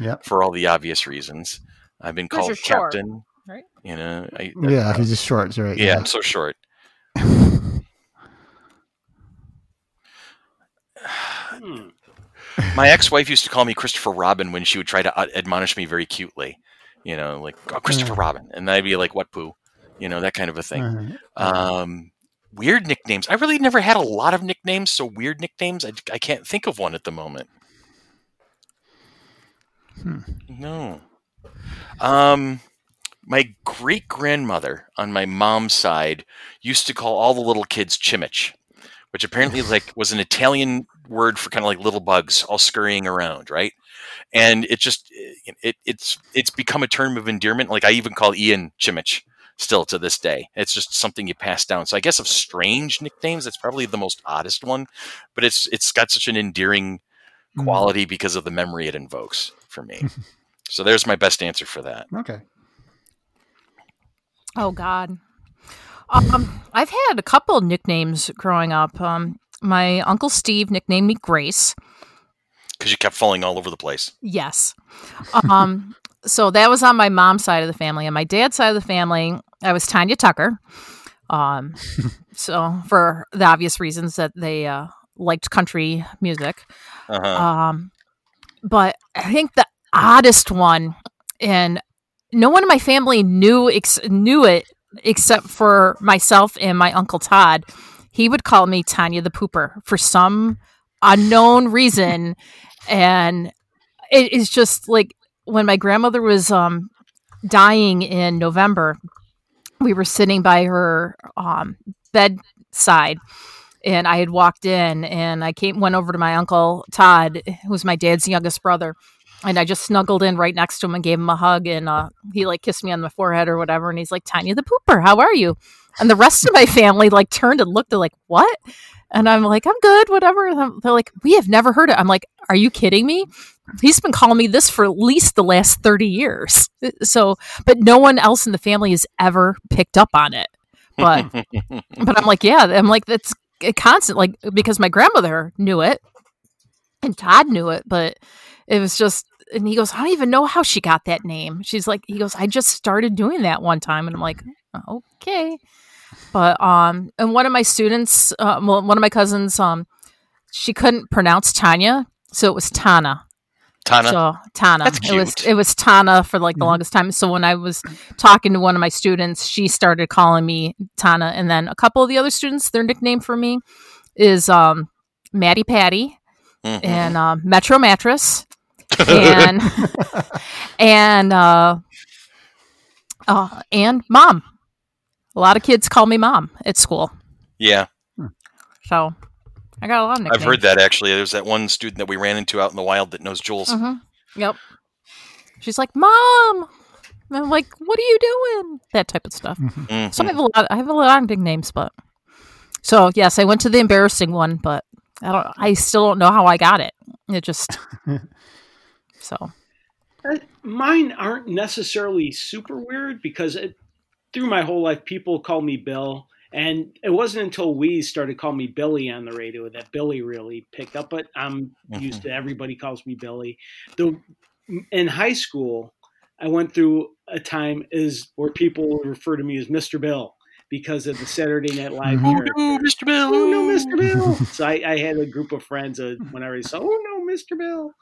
Yep. for all the obvious reasons. I've been called you're short, Captain. right? You know, I, Yeah, he's just short, right? yeah, I'm so short. Hmm. My ex-wife used to call me Christopher Robin when she would try to admonish me very cutely. You know, like oh, Christopher Mm. Robin, and I'd be like, "What poo?" You know, that kind of a thing. Uh, Um, weird nicknames. I really never had a lot of nicknames, so weird nicknames. I, I can't think of one at the moment. Hmm. No. Um, my great grandmother on my mom's side used to call all the little kids Chimich, which apparently like was an Italian word for kind of like little bugs all scurrying around, right? And it just it it's it's become a term of endearment. Like I even call Ian Chimich still to this day. It's just something you pass down. So I guess of strange nicknames, that's probably the most oddest one, but it's it's got such an endearing Mm. quality because of the memory it invokes for me. so there's my best answer for that. Okay. Oh God. Um, I've had a couple nicknames growing up. Um, my uncle Steve nicknamed me Grace. Because you kept falling all over the place. Yes. Um, so that was on my mom's side of the family. and my dad's side of the family, I was Tanya Tucker. Um, so for the obvious reasons that they uh, liked country music. Uh-huh. Um, but I think the oddest one, and no one in my family knew ex- knew it except for myself and my uncle Todd. He would call me Tanya the Pooper for some unknown reason, and it is just like when my grandmother was um, dying in November. We were sitting by her um, bedside and I had walked in and I came went over to my uncle Todd, who was my dad's youngest brother, and I just snuggled in right next to him and gave him a hug and uh, he like kissed me on the forehead or whatever and he's like Tanya the pooper, how are you? And the rest of my family like turned and looked at like what? And I'm like I'm good, whatever. And they're like we have never heard it. I'm like are you kidding me? He's been calling me this for at least the last 30 years. So, but no one else in the family has ever picked up on it. But but I'm like, yeah, I'm like, that's a constant, like, because my grandmother knew it and Todd knew it, but it was just, and he goes, I don't even know how she got that name. She's like, he goes, I just started doing that one time. And I'm like, okay. But, um, and one of my students, uh, well, one of my cousins, um, she couldn't pronounce Tanya. So it was Tana. Tana. So Tana. That's It was it was Tana for like the Mhm. longest time. So when I was talking to one of my students, she started calling me Tana, and then a couple of the other students, their nickname for me is um, Maddie Patty Mhm. and uh, Metro Mattress and and uh, uh, and Mom. A lot of kids call me Mom at school, yeah, so I got a lot of nicknames. I've heard that actually. There's that one student that we ran into out in the wild that knows Jules. hmm Yep. She's like, "Mom," and I'm like, "What are you doing?" That type of stuff. Mhm. So I have a lot. I have a lot of nicknames, but so yes, I went to the embarrassing one, but I don't. I still don't know how I got it. It just so Uh, Mine aren't necessarily super weird because it, through my whole life, people call me Bill. And it wasn't until we started calling me Billy on the radio that Billy really picked up. But I'm used to everybody calls me Billy. The, in high school, I went through a time is where people would refer to me as Mr. Bill because of the Saturday Night Live Mhm. character. Oh, no, Mr. Bill. Oh no, Mr. Bill. so I, I had a group of friends uh, whenever I said, "Oh no, Mr. Bill."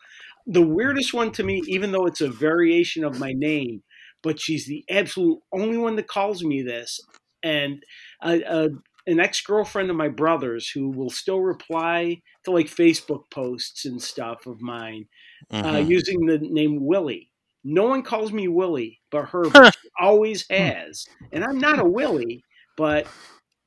The weirdest one to me, even though it's a variation of my name, but she's the absolute only one that calls me this, and uh, uh, an ex girlfriend of my brother's who will still reply to like Facebook posts and stuff of mine uh, Mhm. using the name Willie. No one calls me Willie but her, but she always has. And I'm not a Willie, but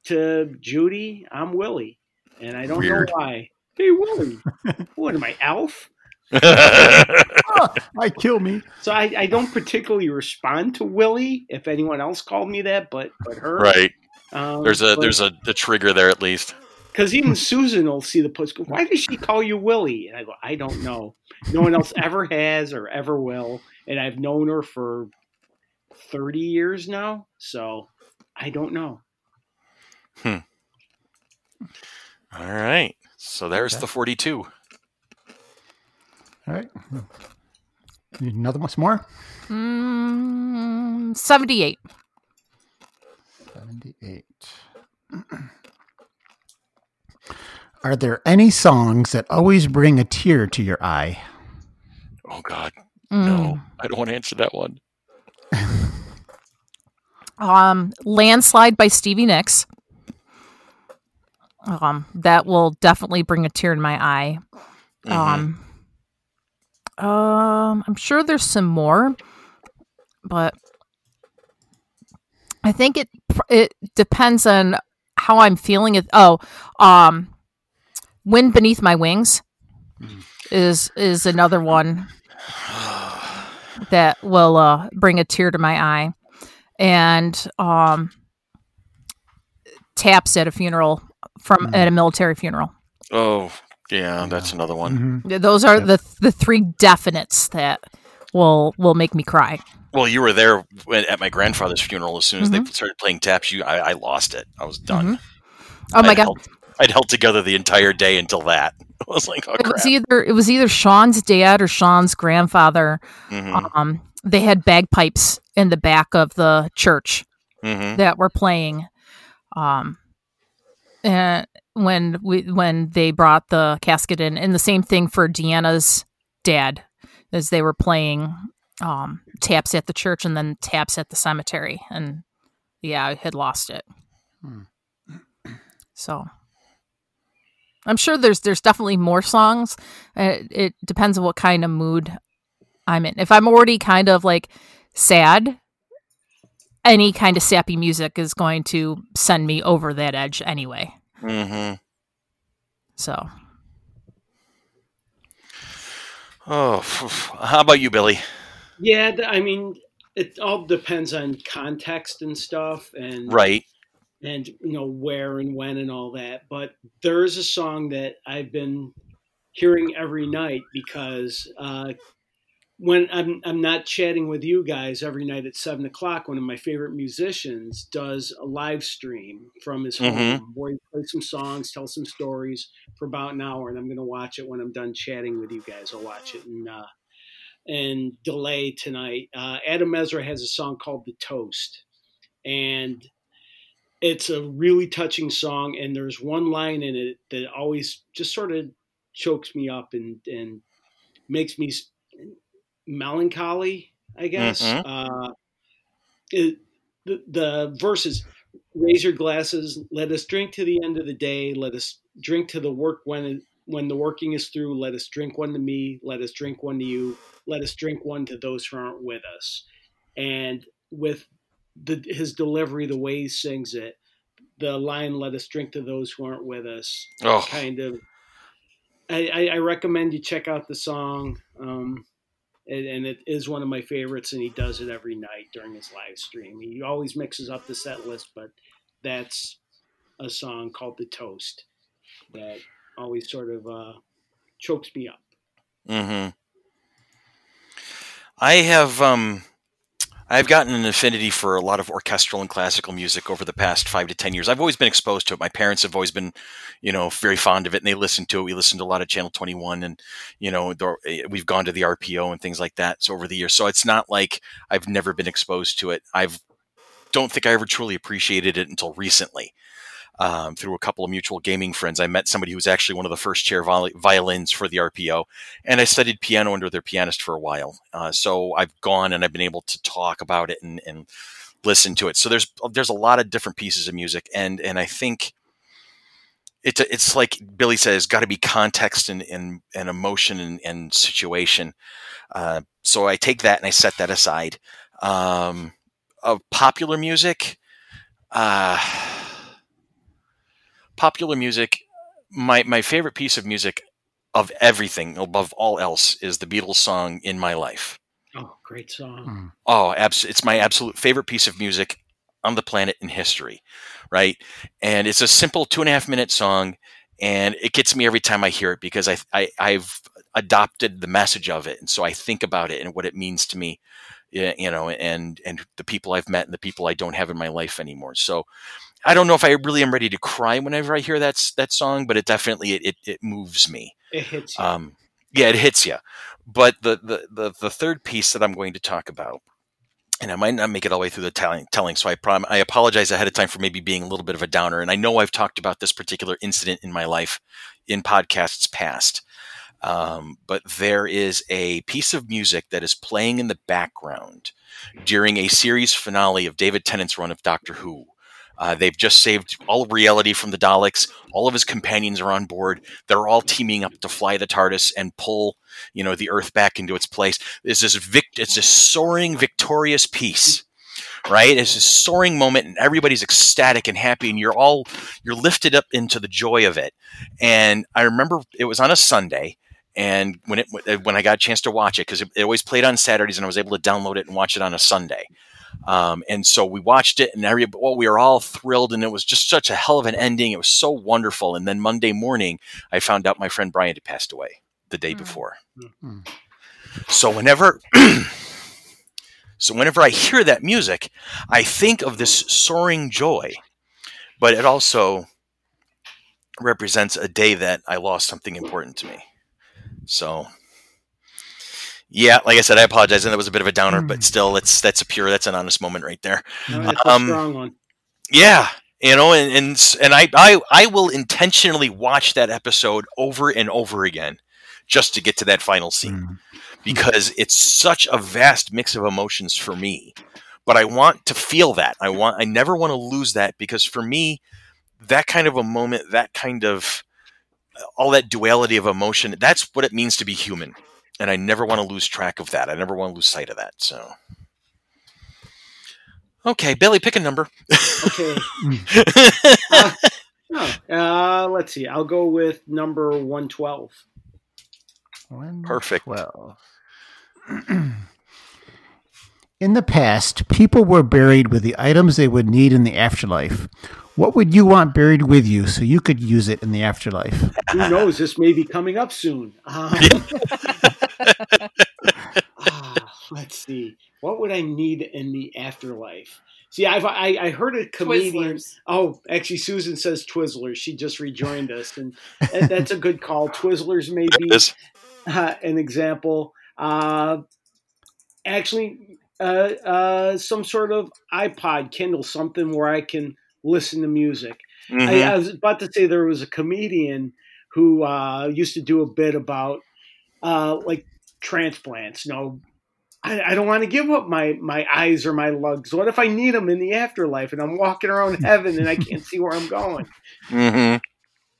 to Judy, I'm Willie. And I don't Weird. know why. Hey, Willie. what am I, Alf? I kill me. So I, I don't particularly respond to Willie if anyone else called me that, but but her. right. Um, There's a there's a, a trigger there at least. because even Susan will see the post. Go, Why does she call you Willie? And I go, I don't know. No one else ever has or ever will, and I've known her for thirty years now, so I don't know. Hmm. All right. So there's Okay. the 42. All right. Need Another one, some more? mm, seventy-eight. 78. Are there any songs that always bring a tear to your eye? Oh God, Mm. no! I don't want to answer that one. Um, Landslide by Stevie Nicks. Um, that will definitely bring a tear to my eye. Mhm. Um, um, I'm sure there's some more, but I think it it depends on how I'm feeling. It. Oh, um, "Wind Beneath My Wings" is is another one that will uh, bring a tear to my eye, and um, "Taps at a Funeral" from Mhm. at a military funeral. oh yeah, that's another one. Mhm. Those are Yep. the the three definites that will will make me cry. Well, you were there at my grandfather's funeral. As soon as Mm-hmm. they started playing taps, you I, I lost it. I was done. Oh my I'd god! Held, I'd held together the entire day until that. I was like, oh It was either it was either Sean's dad or Sean's grandfather. hmm Um, they had bagpipes in the back of the church hmm that were playing. Um, and when we when they brought the casket in, and the same thing for Deanna's dad, as they were playing um, taps at the church and then taps at the cemetery, and yeah, I had lost it. Hmm. So I'm sure there's there's definitely more songs. Uh, it depends on what kind of mood I'm in. If I'm already kind of like sad, any kind of sappy music is going to send me over that edge anyway. hmm So Oh, how about you, Billy? Yeah, I mean, it all depends on context and stuff, and Right. and you know where and when and all that. But there is a song that I've been hearing every night because uh, when I'm I'm not chatting with you guys every night at seven o'clock, one of my favorite musicians does a live stream from his Mhm. home where he plays some songs, tells some stories for about an hour, and I'm going to watch it when I'm done chatting with you guys. I'll watch it and uh, and delay tonight. Uh, Adam Ezra has a song called "The Toast," and it's a really touching song. And there's one line in it that always just sort of chokes me up and and makes me melancholy. I guess Mhm. uh, it, the the verses raise your glasses. Let us drink to the end of the day. Let us drink to the work when when the working is through. Let us drink one to me. Let us drink one to you. Let us drink one to those who aren't with us. And with the his delivery, the way he sings it, the line "Let us drink to those who aren't with us" Oh, kind of. I, I, recommend you check out the song, um, and, and it is one of my favorites. And he does it every night during his live stream. He always mixes up the set list, but that's a song called "The Toast" that always sort of uh, chokes me up. Mm-hmm. I have um, I've gotten an affinity for a lot of orchestral and classical music over the past five to ten years. I've always been exposed to it. My parents have always been, you know, very fond of it, and they listen to it. We listen to a lot of Channel Twenty One, and you know, eh, we've gone to the RPO and things like that. So over the years, so it's not like I've never been exposed to it. I've don't think I ever truly appreciated it until recently. Um, through a couple of mutual gaming friends, I met somebody who was actually one of the first chair viol- violins for the RPO, and I studied piano under their pianist for a while. Uh, so I've gone and I've been able to talk about it and, and listen to it. So there's there's a lot of different pieces of music, and and I think it's it's like Billy says, got to be context and and, and emotion and, and situation. Uh, so I take that and I set that aside. Um, of popular music, uh, popular music. My my favorite piece of music of everything above all else is the Beatles song "In My Life." Oh, great song! Mm. Oh, abs- it's my absolute favorite piece of music on the planet in history, right? And it's a simple two and a half minute song, and it gets me every time I hear it because I, I I've adopted the message of it, and so I think about it and what it means to me, you know, and and the people I've met and the people I don't have in my life anymore. So I don't know if I really am ready to cry whenever I hear that that song, but it definitely it it, it moves me. It hits you. Um, yeah, it hits you. But the, the the the third piece that I'm going to talk about, and I might not make it all the way through the telling, telling so I prom- I apologize ahead of time for maybe being a little bit of a downer. And I know I've talked about this particular incident in my life in podcasts past. Um, but there is a piece of music that is playing in the background during a series finale of David Tennant's run of Doctor Who. Uh, they've just saved all reality from the Daleks. All of his companions are on board. They're all teaming up to fly the TARDIS and pull, you know, the Earth back into its place. It's this vic- It's soaring, victorious piece, right? It's this soaring moment, and everybody's ecstatic and happy, and you're all you're lifted up into the joy of it. And I remember it was on a Sunday, and when it when I got a chance to watch it because it always played on Saturdays, and I was able to download it and watch it on a Sunday. Um, and so we watched it, and every well, we were all thrilled, and it was just such a hell of an ending. It was so wonderful. And then Monday morning, I found out my friend Brian had passed away the day Hmm. before. Hmm. So whenever, so whenever I hear that music, I think of this soaring joy, but it also represents a day that I lost something important to me. So. Yeah, like I said, I apologize, and that was a bit of a downer, Hmm. but still, it's that's a pure, that's an honest moment right there. No, um, a strong one. Yeah, you know, and and and I I I will intentionally watch that episode over and over again just to get to that final scene Mm. because it's such a vast mix of emotions for me. But I want to feel that. I want I never want to lose that because for me that kind of a moment, that kind of all that duality of emotion, that's what it means to be human. And I never want to lose track of that. I never want to lose sight of that. So Okay, Billy, pick a number. Okay. Oh, uh, let's see. I'll go with number 112. One Perfect. twelve. In the past, people were buried with the items they would need in the afterlife. What would you want buried with you so you could use it in the afterlife? Who knows? This may be coming up soon. Um, ah, let's see. What would I need in the afterlife? See, I've I, I heard a comedian. Twizzlers. Oh, actually, Susan says Twizzlers. She just rejoined us, and that- that's a good call. Twizzlers may be uh, an example. Uh, actually, uh, uh, some sort of iPod, Kindle, something where I can listen to music. I, Mhm. I was about to say there was a comedian who uh, used to do a bit about uh, like transplants. You know, I, I don't want to give up my my eyes or my lugs. What if I need them in the afterlife and I'm walking around heaven and I can't see where I'm going? hmm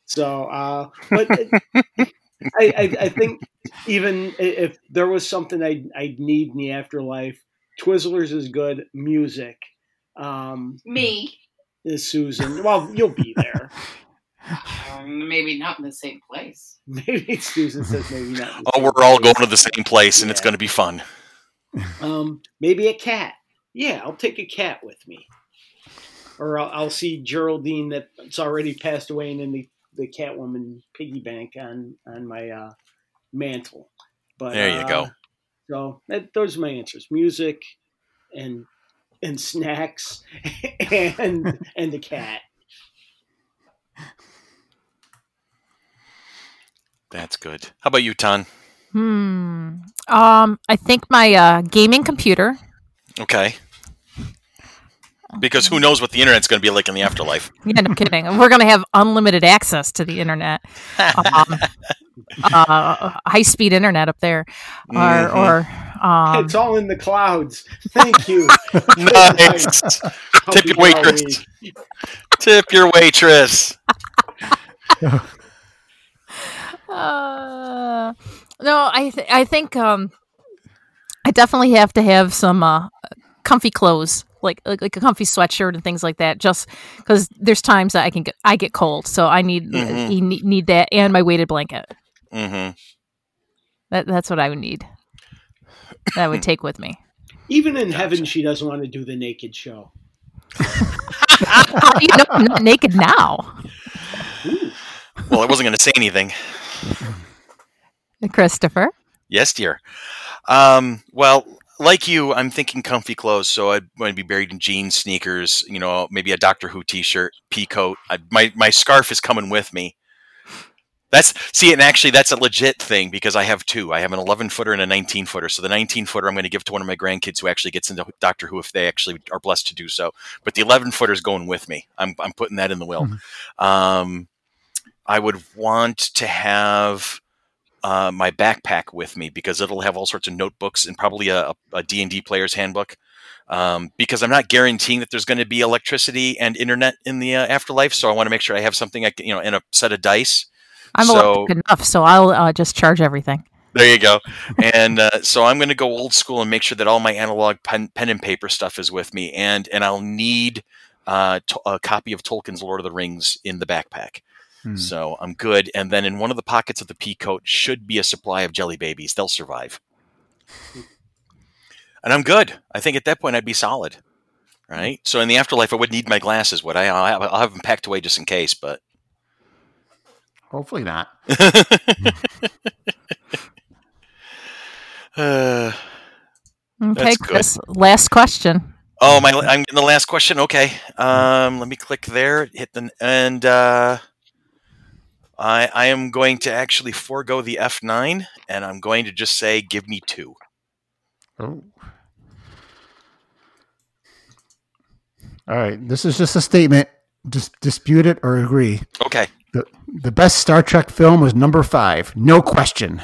So, uh, but I, I, I think even if there was something I'd, I'd need in the afterlife, Twizzlers is good. Music um, Me. is Susan. Well, you'll be there. Um, maybe not in the same place. Maybe Susan says maybe not. in the Oh, same we're all place. going to the same place, and it's going to be fun. Um, maybe a cat. Yeah, I'll take a cat with me. Or I'll, I'll see Geraldine that's already passed away and in the, the Catwoman piggy bank on, on my uh, mantle. But There you uh, go. So that, those are my answers: music and and snacks and and the cat. That's good. How about you, Ton? Hmm. Um, I think my uh, gaming computer. Okay. Because who knows what the internet's going to be like in the afterlife? Yeah, no kidding. We're gonna have unlimited access to the internet. Um, uh, high speed internet up there, or Mhm. or um, it's all in the clouds. Thank you. nice. Tip your waitress. Tip your waitress. Uh, no, I th- I think um, I definitely have to have some uh, comfy clothes, like, like like a comfy sweatshirt and things like that. Just because there's times that I can get I get cold, so I need Mhm. you need, need that and my weighted blanket. hmm That that's what I would need. That I would take with me. Even in heaven, she doesn't want to do the naked show. How do you know I'm not naked now, Well, I wasn't going to say anything. Christopher? Yes, dear. Um, well, like you, I'm thinking comfy clothes, so I'd want to be buried in jeans, sneakers, you know, maybe a Doctor Who T-shirt, pea coat. I, my my scarf is coming with me. That's see, and actually, that's a legit thing because I have two. I have an 11 footer and a 19 footer. So the 19 footer, I'm going to give to one of my grandkids who actually gets into Doctor Who if they actually are blessed to do so. But the 11 footer is going with me. I'm I'm putting that in the will. Um, I would want to have uh, my backpack with me because it'll have all sorts of notebooks and probably a, a D&D player's handbook. Um, because I'm not guaranteeing that there's going to be electricity and internet in the uh, afterlife, so I want to make sure I have something I can, you know, in a set of dice. I'm So- enough, so I'll uh, just charge everything. There you go. And uh, so I'm going to go old school and make sure that all my analog pen, pen and paper stuff is with me, and and I'll need uh, to- a copy of Tolkien's Lord of the Rings in the backpack. Hmm. So I'm good. And then in one of the pockets of the pea coat should be a supply of jelly babies. They'll survive. And I'm good. I think at that point I'd be solid. Right. So in the afterlife, I would need my glasses. Would I? I'll have, I'll have them packed away just in case. But Hopefully not. uh, Okay, Chris. Last question. oh my! I'm getting the last question. Okay. Um, let me click there. Hit the and uh, I I am going to actually forego the F9, and I'm going to just say, give me two. Oh. All right. This is just a statement. Just dispute it or agree. Okay. The the best Star Trek film was number five. No question.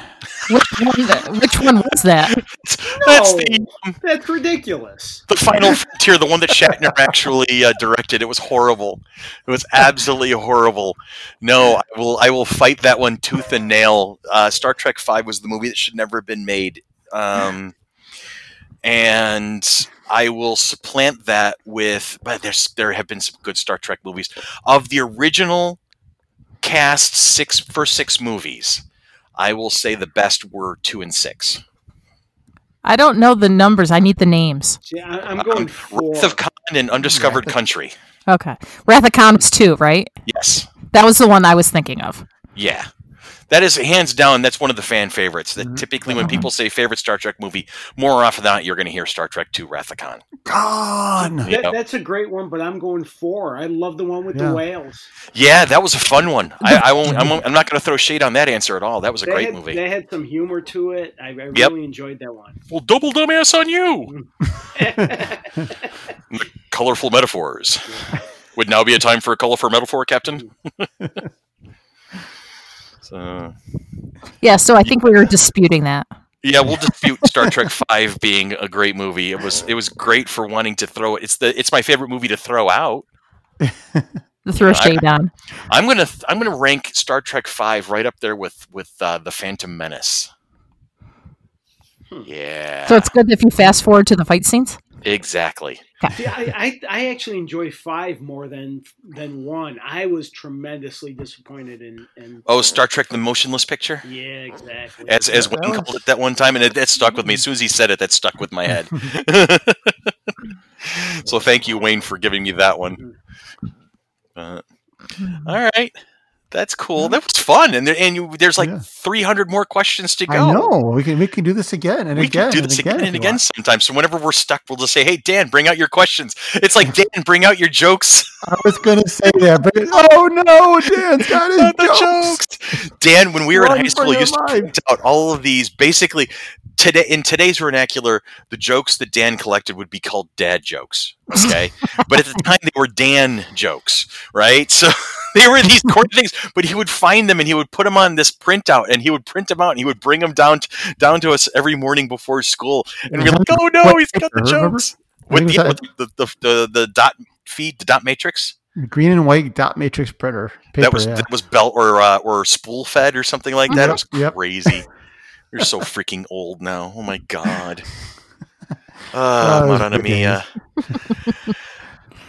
Which one? Which one was that? That's the That's ridiculous. the final frontier, the one that Shatner actually uh, directed. It was horrible. It was absolutely horrible. No, I will. I will fight that one tooth and nail. Uh, Star Trek Five was the movie that should never have been made, um, and I will supplant that with. But there's there have been some good Star Trek movies of the original cast six for six movies. I will say the best were two and six. I don't know the numbers. I need the names. Yeah, I, I'm going Um, for. Wrath of Khan and Undiscovered Country. Okay. Wrath of Khan was two, right? Yes. That was the one I was thinking of. Yeah. That is hands down. That's one of the fan favorites. That Mhm. typically, when people say favorite Star Trek movie, more often than not, you're going to hear Star Trek Two: Wrath of Khan. Gone. That, Yeah. That's a great one, but I'm going four. I love the one with Yeah. the whales. Yeah, that was a fun one. I, I won't. I'm, I'm not going to throw shade on that answer at all. That was a They great had, movie. They had some humor to it. I, I Yep. really enjoyed that one. well, double dumbass on you. Colorful metaphors. Would now be a time for a colorful metaphor, Captain? So Yeah, so I think we were disputing that. yeah, we'll dispute Star Trek Five being a great movie. It was it was great for wanting to throw it. It's the it's my favorite movie to throw out. The throw I- shade on. I'm gonna I'm gonna rank Star Trek Five right up there with with uh, the Phantom Menace. Hmm. Yeah, So it's good if you fast forward to the fight scenes. exactly. See, I, I, I actually enjoy five more than than one. I was tremendously disappointed in. in Oh, Star Trek: The Motionless Picture. Yeah, exactly. As as Wayne was- called it that one time, and it, that stuck with me. As soon as he said it, that stuck with my head. so thank you, Wayne, for giving me that one. Uh, all right, that's cool. That was fun, and there, and you, there's like Yeah. 300 more questions to go. I know. We can we can do this again and we again do this and again again, and again want. sometimes. So whenever we're stuck, we'll just say, "Hey, Dan, bring out your questions." It's like Dan, bring out your jokes. I was gonna say that, but oh no, Dan's got his the jokes. jokes. Dan, when we were in high school, used to life. print out all of these. Basically, today in today's vernacular, the jokes that Dan collected would be called dad jokes. Okay, but at the time they were Dan jokes, right? So they were these corny things. But he would find them and he would put them on this printout, and he would print them out and he would bring them down t- down to us every morning before school, and we're like, "Oh no, he's got the jokes." With the, with the, the, the, the dot feed, the dot matrix. Green and white dot matrix printer. Paper, that was yeah. that was belt or uh, or spool fed or something like that. It was Yep. crazy. You're so freaking old now. Oh my god. Oh, Uh, those Mia.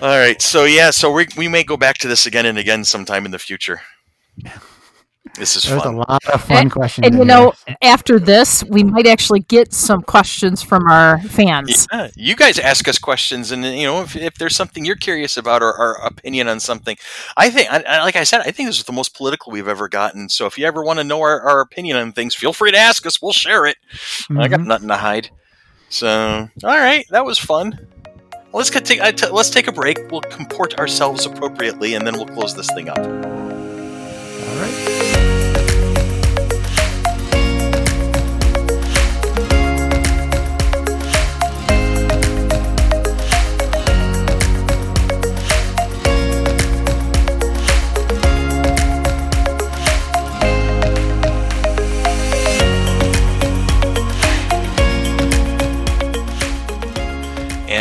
All right, so yeah, so we we may go back to this again and again sometime in the future. This is There's a lot of fun questions. And you there. know, after this, we might actually get some questions from our fans. Yeah, you guys ask us questions, and you know if, if there's something you're curious about or our opinion on something, I think, I, I- like I said, I think this is the most political we've ever gotten. So if you ever want to know our, our opinion on things, feel free to ask us. We'll share it. I got Mhm. nothing to hide. So, all right, that was fun. Let's take, let's take a break. We'll comport ourselves appropriately, and then we'll close this thing up. All right.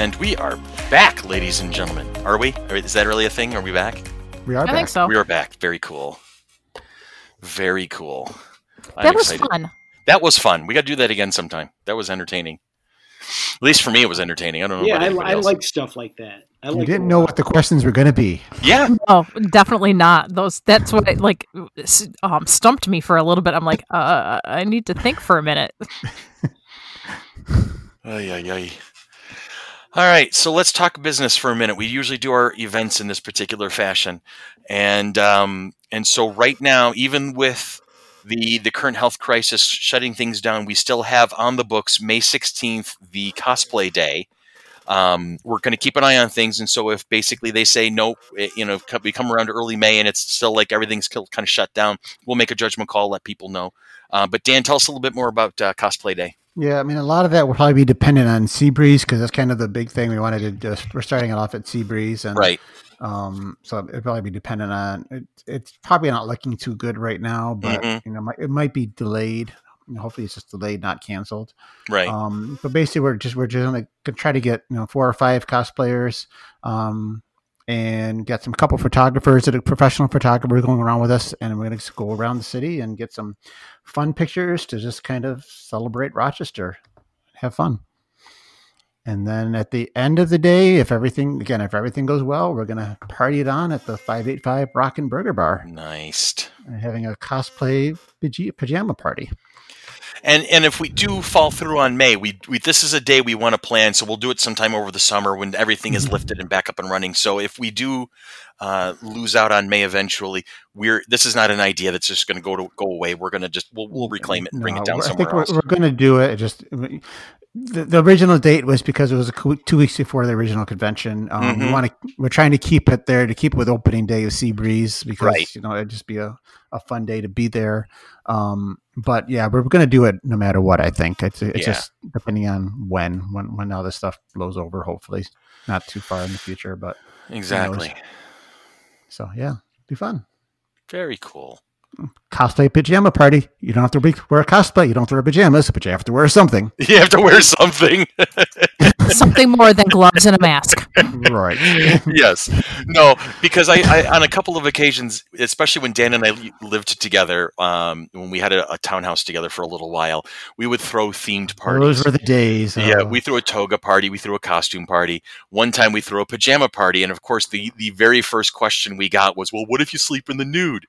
And we are back, ladies and gentlemen. Are we? Is that really a thing? Are we back? We are I back. think so. We are back. Very cool. Very cool. I'm That was excited. fun. That was fun. We got to do that again sometime. That was entertaining. At least for me, it was entertaining. I don't know. yeah, about I, I like stuff like that. I You like didn't know what the questions were going to be. Yeah, Oh, definitely not. Those. That's what like um, stumped me for a little bit. I'm like, uh, I need to think for a minute. Ay, ay, ay. All right, so let's talk business for a minute. We usually do our events in this particular fashion, and um, and so right now, even with the the current health crisis shutting things down, we still have on the books May sixteenth, the cosplay day. Um, we're going to keep an eye on things, and so if basically they say no, it- you know, we come around early May and it's still like everything's kind of shut down, we'll make a judgment call, let people know. Uh, but Dan, tell us a little bit more about uh, cosplay day. Yeah, I mean, a lot of that will probably be dependent on Seabreeze because that's kind of the big thing we wanted to just. We're starting it off at Seabreeze, and Right. Um, so it'll probably be dependent on. It, it's probably not looking too good right now, but Mhm. you know, might- it might be delayed. Hopefully, it's just delayed, not canceled. Right. Um, but basically, we're just we're just gonna try to get you know four or five cosplayers, um, and get some couple photographers that are professional photographers going around with us, and we're gonna go around the city and get some fun pictures to just kind of celebrate Rochester, have fun. And then at the end of the day, if everything again, if everything goes well, we're gonna party it on at the five eight five Rockin' Burger Bar, Nice. and having a cosplay pajama party. And and if we do fall through on May, we, we this is a day we want to plan, so we'll do it sometime over the summer when everything is Mhm. lifted and back up and running. So if we do uh, lose out on May eventually, we're this is not an idea that's just going to go to go away. We're going to just we'll, we'll reclaim it and bring No, it down I somewhere think we're, else. we're going to do it. it Just the, the original date was because it was a cou- two weeks before the original convention. Um, We Mhm. want to. We're trying to keep it there to keep it with opening day of Seabreeze because Right. you know it'd just be a, a fun day to be there. Um, but yeah, we're going to do it no matter what. I think it's it's Yeah. just depending on when when when all this stuff blows over. Hopefully, not too far in the future. But Exactly. so yeah, be fun. Very cool. Cosplay pajama party. You don't have to wear a cosplay. You don't have to wear pajamas, but you have to wear something. You have to wear something. Something more than gloves and a mask. right. yes. No, because I, I, on a couple of occasions, especially when Dan and I lived together, um, when we had a, a townhouse together for a little while, we would throw themed parties. Those were the days. Yeah, uh, we threw a toga party, we threw a costume party. One time we threw a pajama party, and of course, the, the very first question we got was, Well, what if you sleep in the nude?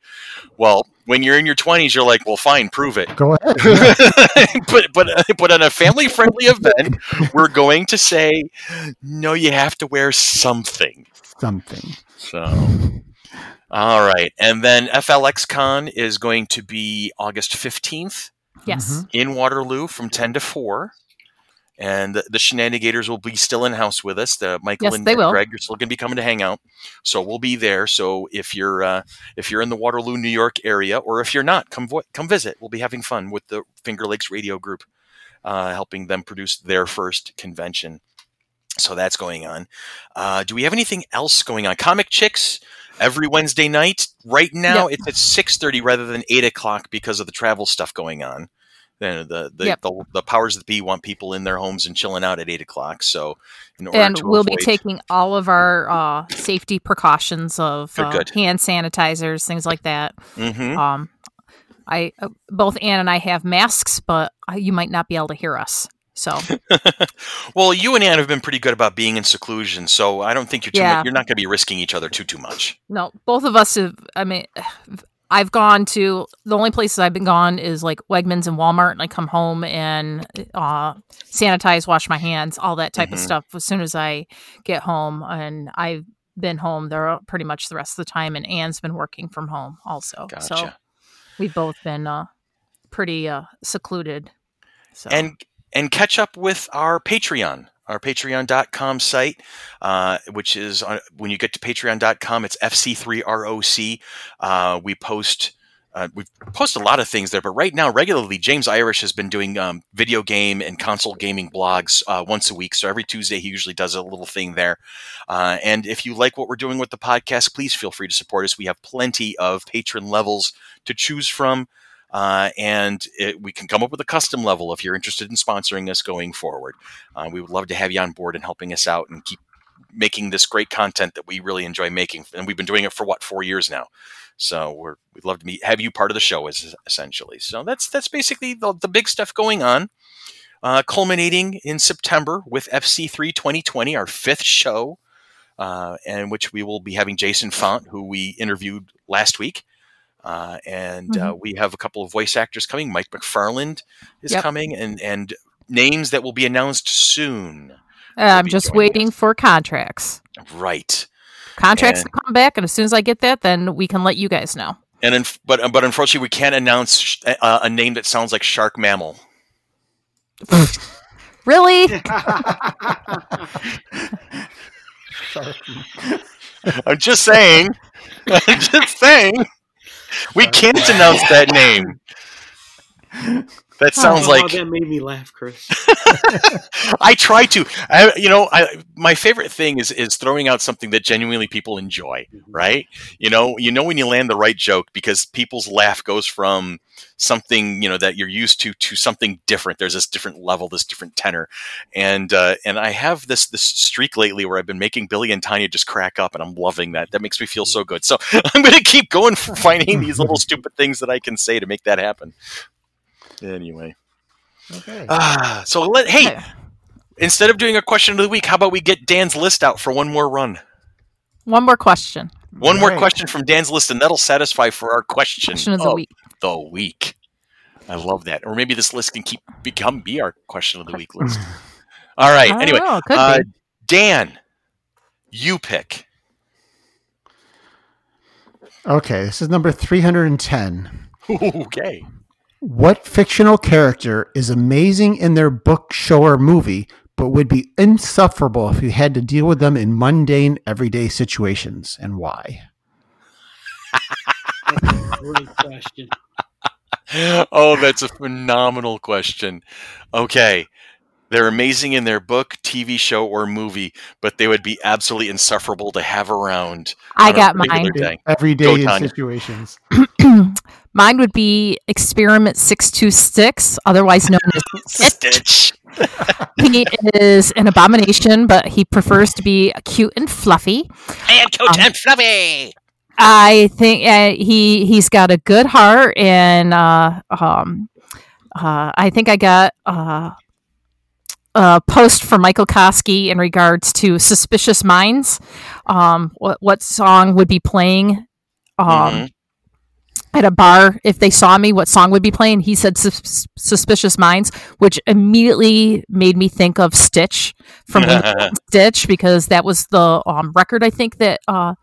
Well, when you're in your 20s, you're like, Well, fine, prove it. go ahead. But but uh, but on a family friendly event, we're going to say, no, you have to wear something. something. So, all right, and then FLX Con is going to be August fifteenth Yes. Mm-hmm. in Waterloo from ten to four. And the, shenanigators will be still in house with us. The Michael Yes, and. Greg are still going to be coming to hang out, so we'll be there. So if you're uh, if you're in the Waterloo, New York area, or if you're not, come vo- come visit. We'll be having fun with the Finger Lakes Radio Group, uh, helping them produce their first convention. So that's going on. Uh, do we have anything else going on? Comic Chicks every Wednesday night. Right now, it's at six thirty rather than eight o'clock because of the travel stuff going on. The the the, Yep. the, the powers that be want people in their homes and chilling out at eight o'clock. So, in order And we'll be taking all of our uh, safety precautions of Good, uh, good. hand sanitizers, things like that. Mhm. Um, I uh, both Ann and I have masks, but you might not be able to hear us. So well, you and Ann have been pretty good about being in seclusion, so I don't think you're too Yeah. much, you're not going to be risking each other too too much. no, both of us have. I mean, I've gone to the only places I've been gone is like Wegmans and Walmart, and I come home and uh, sanitize, wash my hands, all that type of Mhm. stuff as soon as I get home. And I've been home there pretty much the rest of the time, and Anne's been working from home also. So we've both been uh, pretty uh, secluded. So and and catch up with our Patreon, our patreon.com site, uh, which is on, when you get to patreon.com, it's FC3ROC. Uh, we post. Uh, we post a lot of things there, but right now, regularly, James Irish has been doing um, video game and console gaming blogs uh, once a week. So every Tuesday, he usually does a little thing there. Uh, and if you like what we're doing with the podcast, please feel free to support us. We have plenty of patron levels to choose from. Uh, and it, we can come up with a custom level if you're interested in sponsoring us going forward. Uh, we would love to have you on board and helping us out and keep making this great content that we really enjoy making. And we've been doing it for what four years now. So we're, we'd love to meet, have you part of the show, is essentially. So that's that's basically the, the big stuff going on. Uh, culminating in September with FC3 2020, our fifth show, uh, and which we will be having Jason Font, who we interviewed last week. Uh, and uh, we have a couple of voice actors coming. Mike McFarland is Yep. coming, and and names that will be announced soon. Uh, I'm just waiting us. for contracts. Right, Contracts And- to come back, and as soon as I get that, then we can let you guys know. and in, but but unfortunately, we can't announce sh- uh, a name that sounds like Shark Mammal. Really? I'm just saying. I'm just saying. We can't announce that name. That sounds Oh, like that made me laugh, Chris. I try to. I, you know, I, my favorite thing is is throwing out something that genuinely people enjoy. Right? You know, you know when you land the right joke because people's laugh goes from something you know that you're used to to something different. There's this different level, this different tenor, and uh, and I have this this streak lately where I've been making Billy and Tanya just crack up, and I'm loving that. That makes me feel so good. So I'm going to keep going for finding these little stupid things that I can say to make that happen. Anyway, Okay. ah, so let hey instead of doing a question of the week, how about we get Dan's list out for one more run? One more question. One more Right. question from Dan's list, and that'll satisfy for our question, Question of the week. the week. I love that. Or maybe this list can keep become be our question of the week list. All right. I don't Anyway, know, could uh, be. Dan, you pick. Okay, this is number 310. okay. What fictional character is amazing in their book, show, or movie, but would be insufferable if you had to deal with them in mundane, everyday situations, and why? Great question. Oh, that's a phenomenal question. Okay. They're amazing in their book, TV show, or movie, but they would be absolutely insufferable to have around. I got mine. day. Everyday Go, situations. Mine would be Experiment 626, otherwise known as Stitch. he is an abomination, but he prefers to be cute and fluffy. And Coach Um, and Fluffy. I think uh, he he's got a good heart, and uh, um, uh, I think I got uh, a post from Michael Koski in regards to "Suspicious Minds." Um, what what song would be playing? Um, Mhm. At a bar, if they saw me, what song would be playing? He said sus- "Suspicious Minds," which immediately made me think of Stitch from Stitch because that was the um, record I think that uh,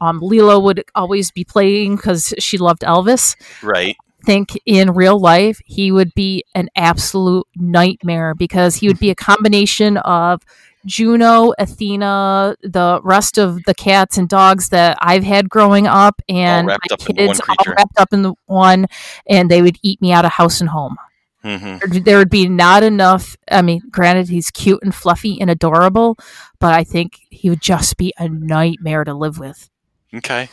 um, Lilo would always be playing because she loved Elvis. right. Think in real life he would be an absolute nightmare because he would be a combination of Juno, Athena, the rest of the cats and dogs that I've had growing up, and wrapped my up into one kids all wrapped up in the one, and they would eat me out of house and home hmm there- there would be not enough. I mean, granted, he's cute and fluffy and adorable, but I think he would just be a nightmare to live with. Okay.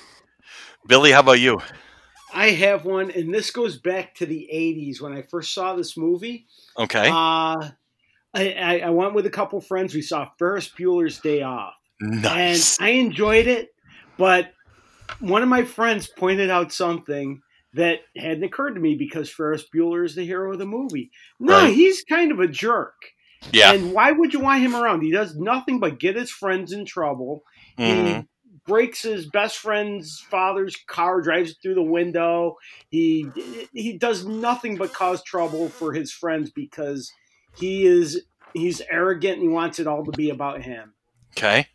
Billy, how about you? I have one, and this goes back to the '80s when I first saw this movie. Okay. Uh, I, I, I went with a couple friends. We saw Ferris Bueller's Day Off, nice. and I enjoyed it. But one of my friends pointed out something that hadn't occurred to me because Ferris Bueller is the hero of the movie. No, Right. he's kind of a jerk. yeah. And why would you want him around? He does nothing but get his friends in trouble. Mhm. He breaks his best friend's father's car, drives it through the window. He he does nothing but cause trouble for his friends because he is he's arrogant and he wants it all to be about him. Okay.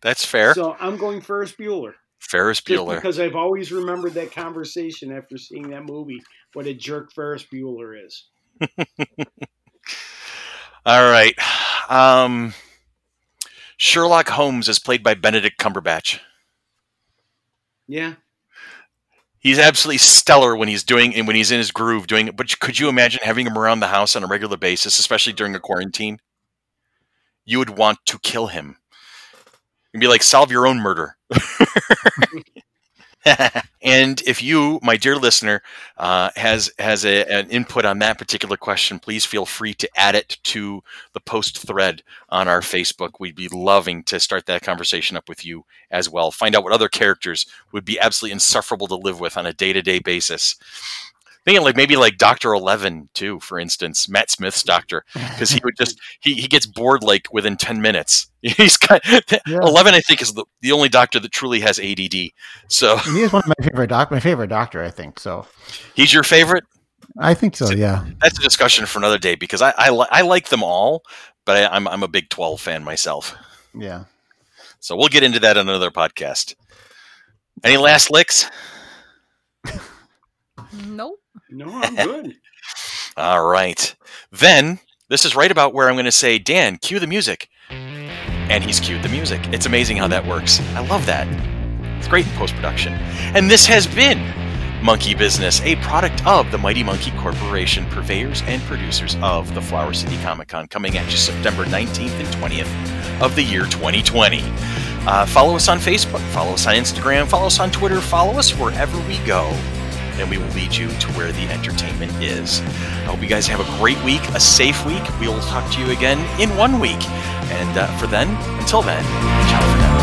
That's fair. So I'm going Ferris Bueller. Ferris Just Bueller. because I've always remembered that conversation after seeing that movie, what a jerk Ferris Bueller is. All right. Um, Sherlock Holmes is played by Benedict Cumberbatch. Yeah. He's absolutely stellar when he's doing and when he's in his groove doing it. But could you imagine having him around the house on a regular basis, especially during a quarantine? You would want to kill him. You'd be like, solve your own murder. and if you, my dear listener, uh, has has a, an input on that particular question, please feel free to add it to the post thread on our Facebook. We'd be loving to start that conversation up with you as well. Find out what other characters would be absolutely insufferable to live with on a day to day basis. Thinking like maybe like Doctor Eleven too, for instance, Matt Smith's Doctor, because he would just he, he gets bored like within ten minutes. He's kind Yeah. Eleven, I think, is the, the only doctor that truly has ADD. So And he is one of my favorite doc, my favorite doctor, I think. So he's your favorite. I think so. Yeah. That's a discussion for another day because I I, li- I like them all, but I, I'm I'm a Big Twelve fan myself. Yeah. So we'll get into that on another podcast. Any last licks? Nope. No, I'm good. All right. Then this is right about where I'm going to say, Dan, cue the music. And he's cued the music. It's amazing how that works. I love that. It's great post production. And this has been Monkey Business, a product of the Mighty Monkey Corporation, purveyors and producers of the Flower City Comic Con, coming at you September 19th and 20th of the year 2020. Uh, follow us on Facebook, follow us on Instagram, follow us on Twitter, follow us wherever we go and we will lead you to where the entertainment is. I hope you guys have a great week, a safe week. We will talk to you again in one week. And uh, for then, until then, ciao for now.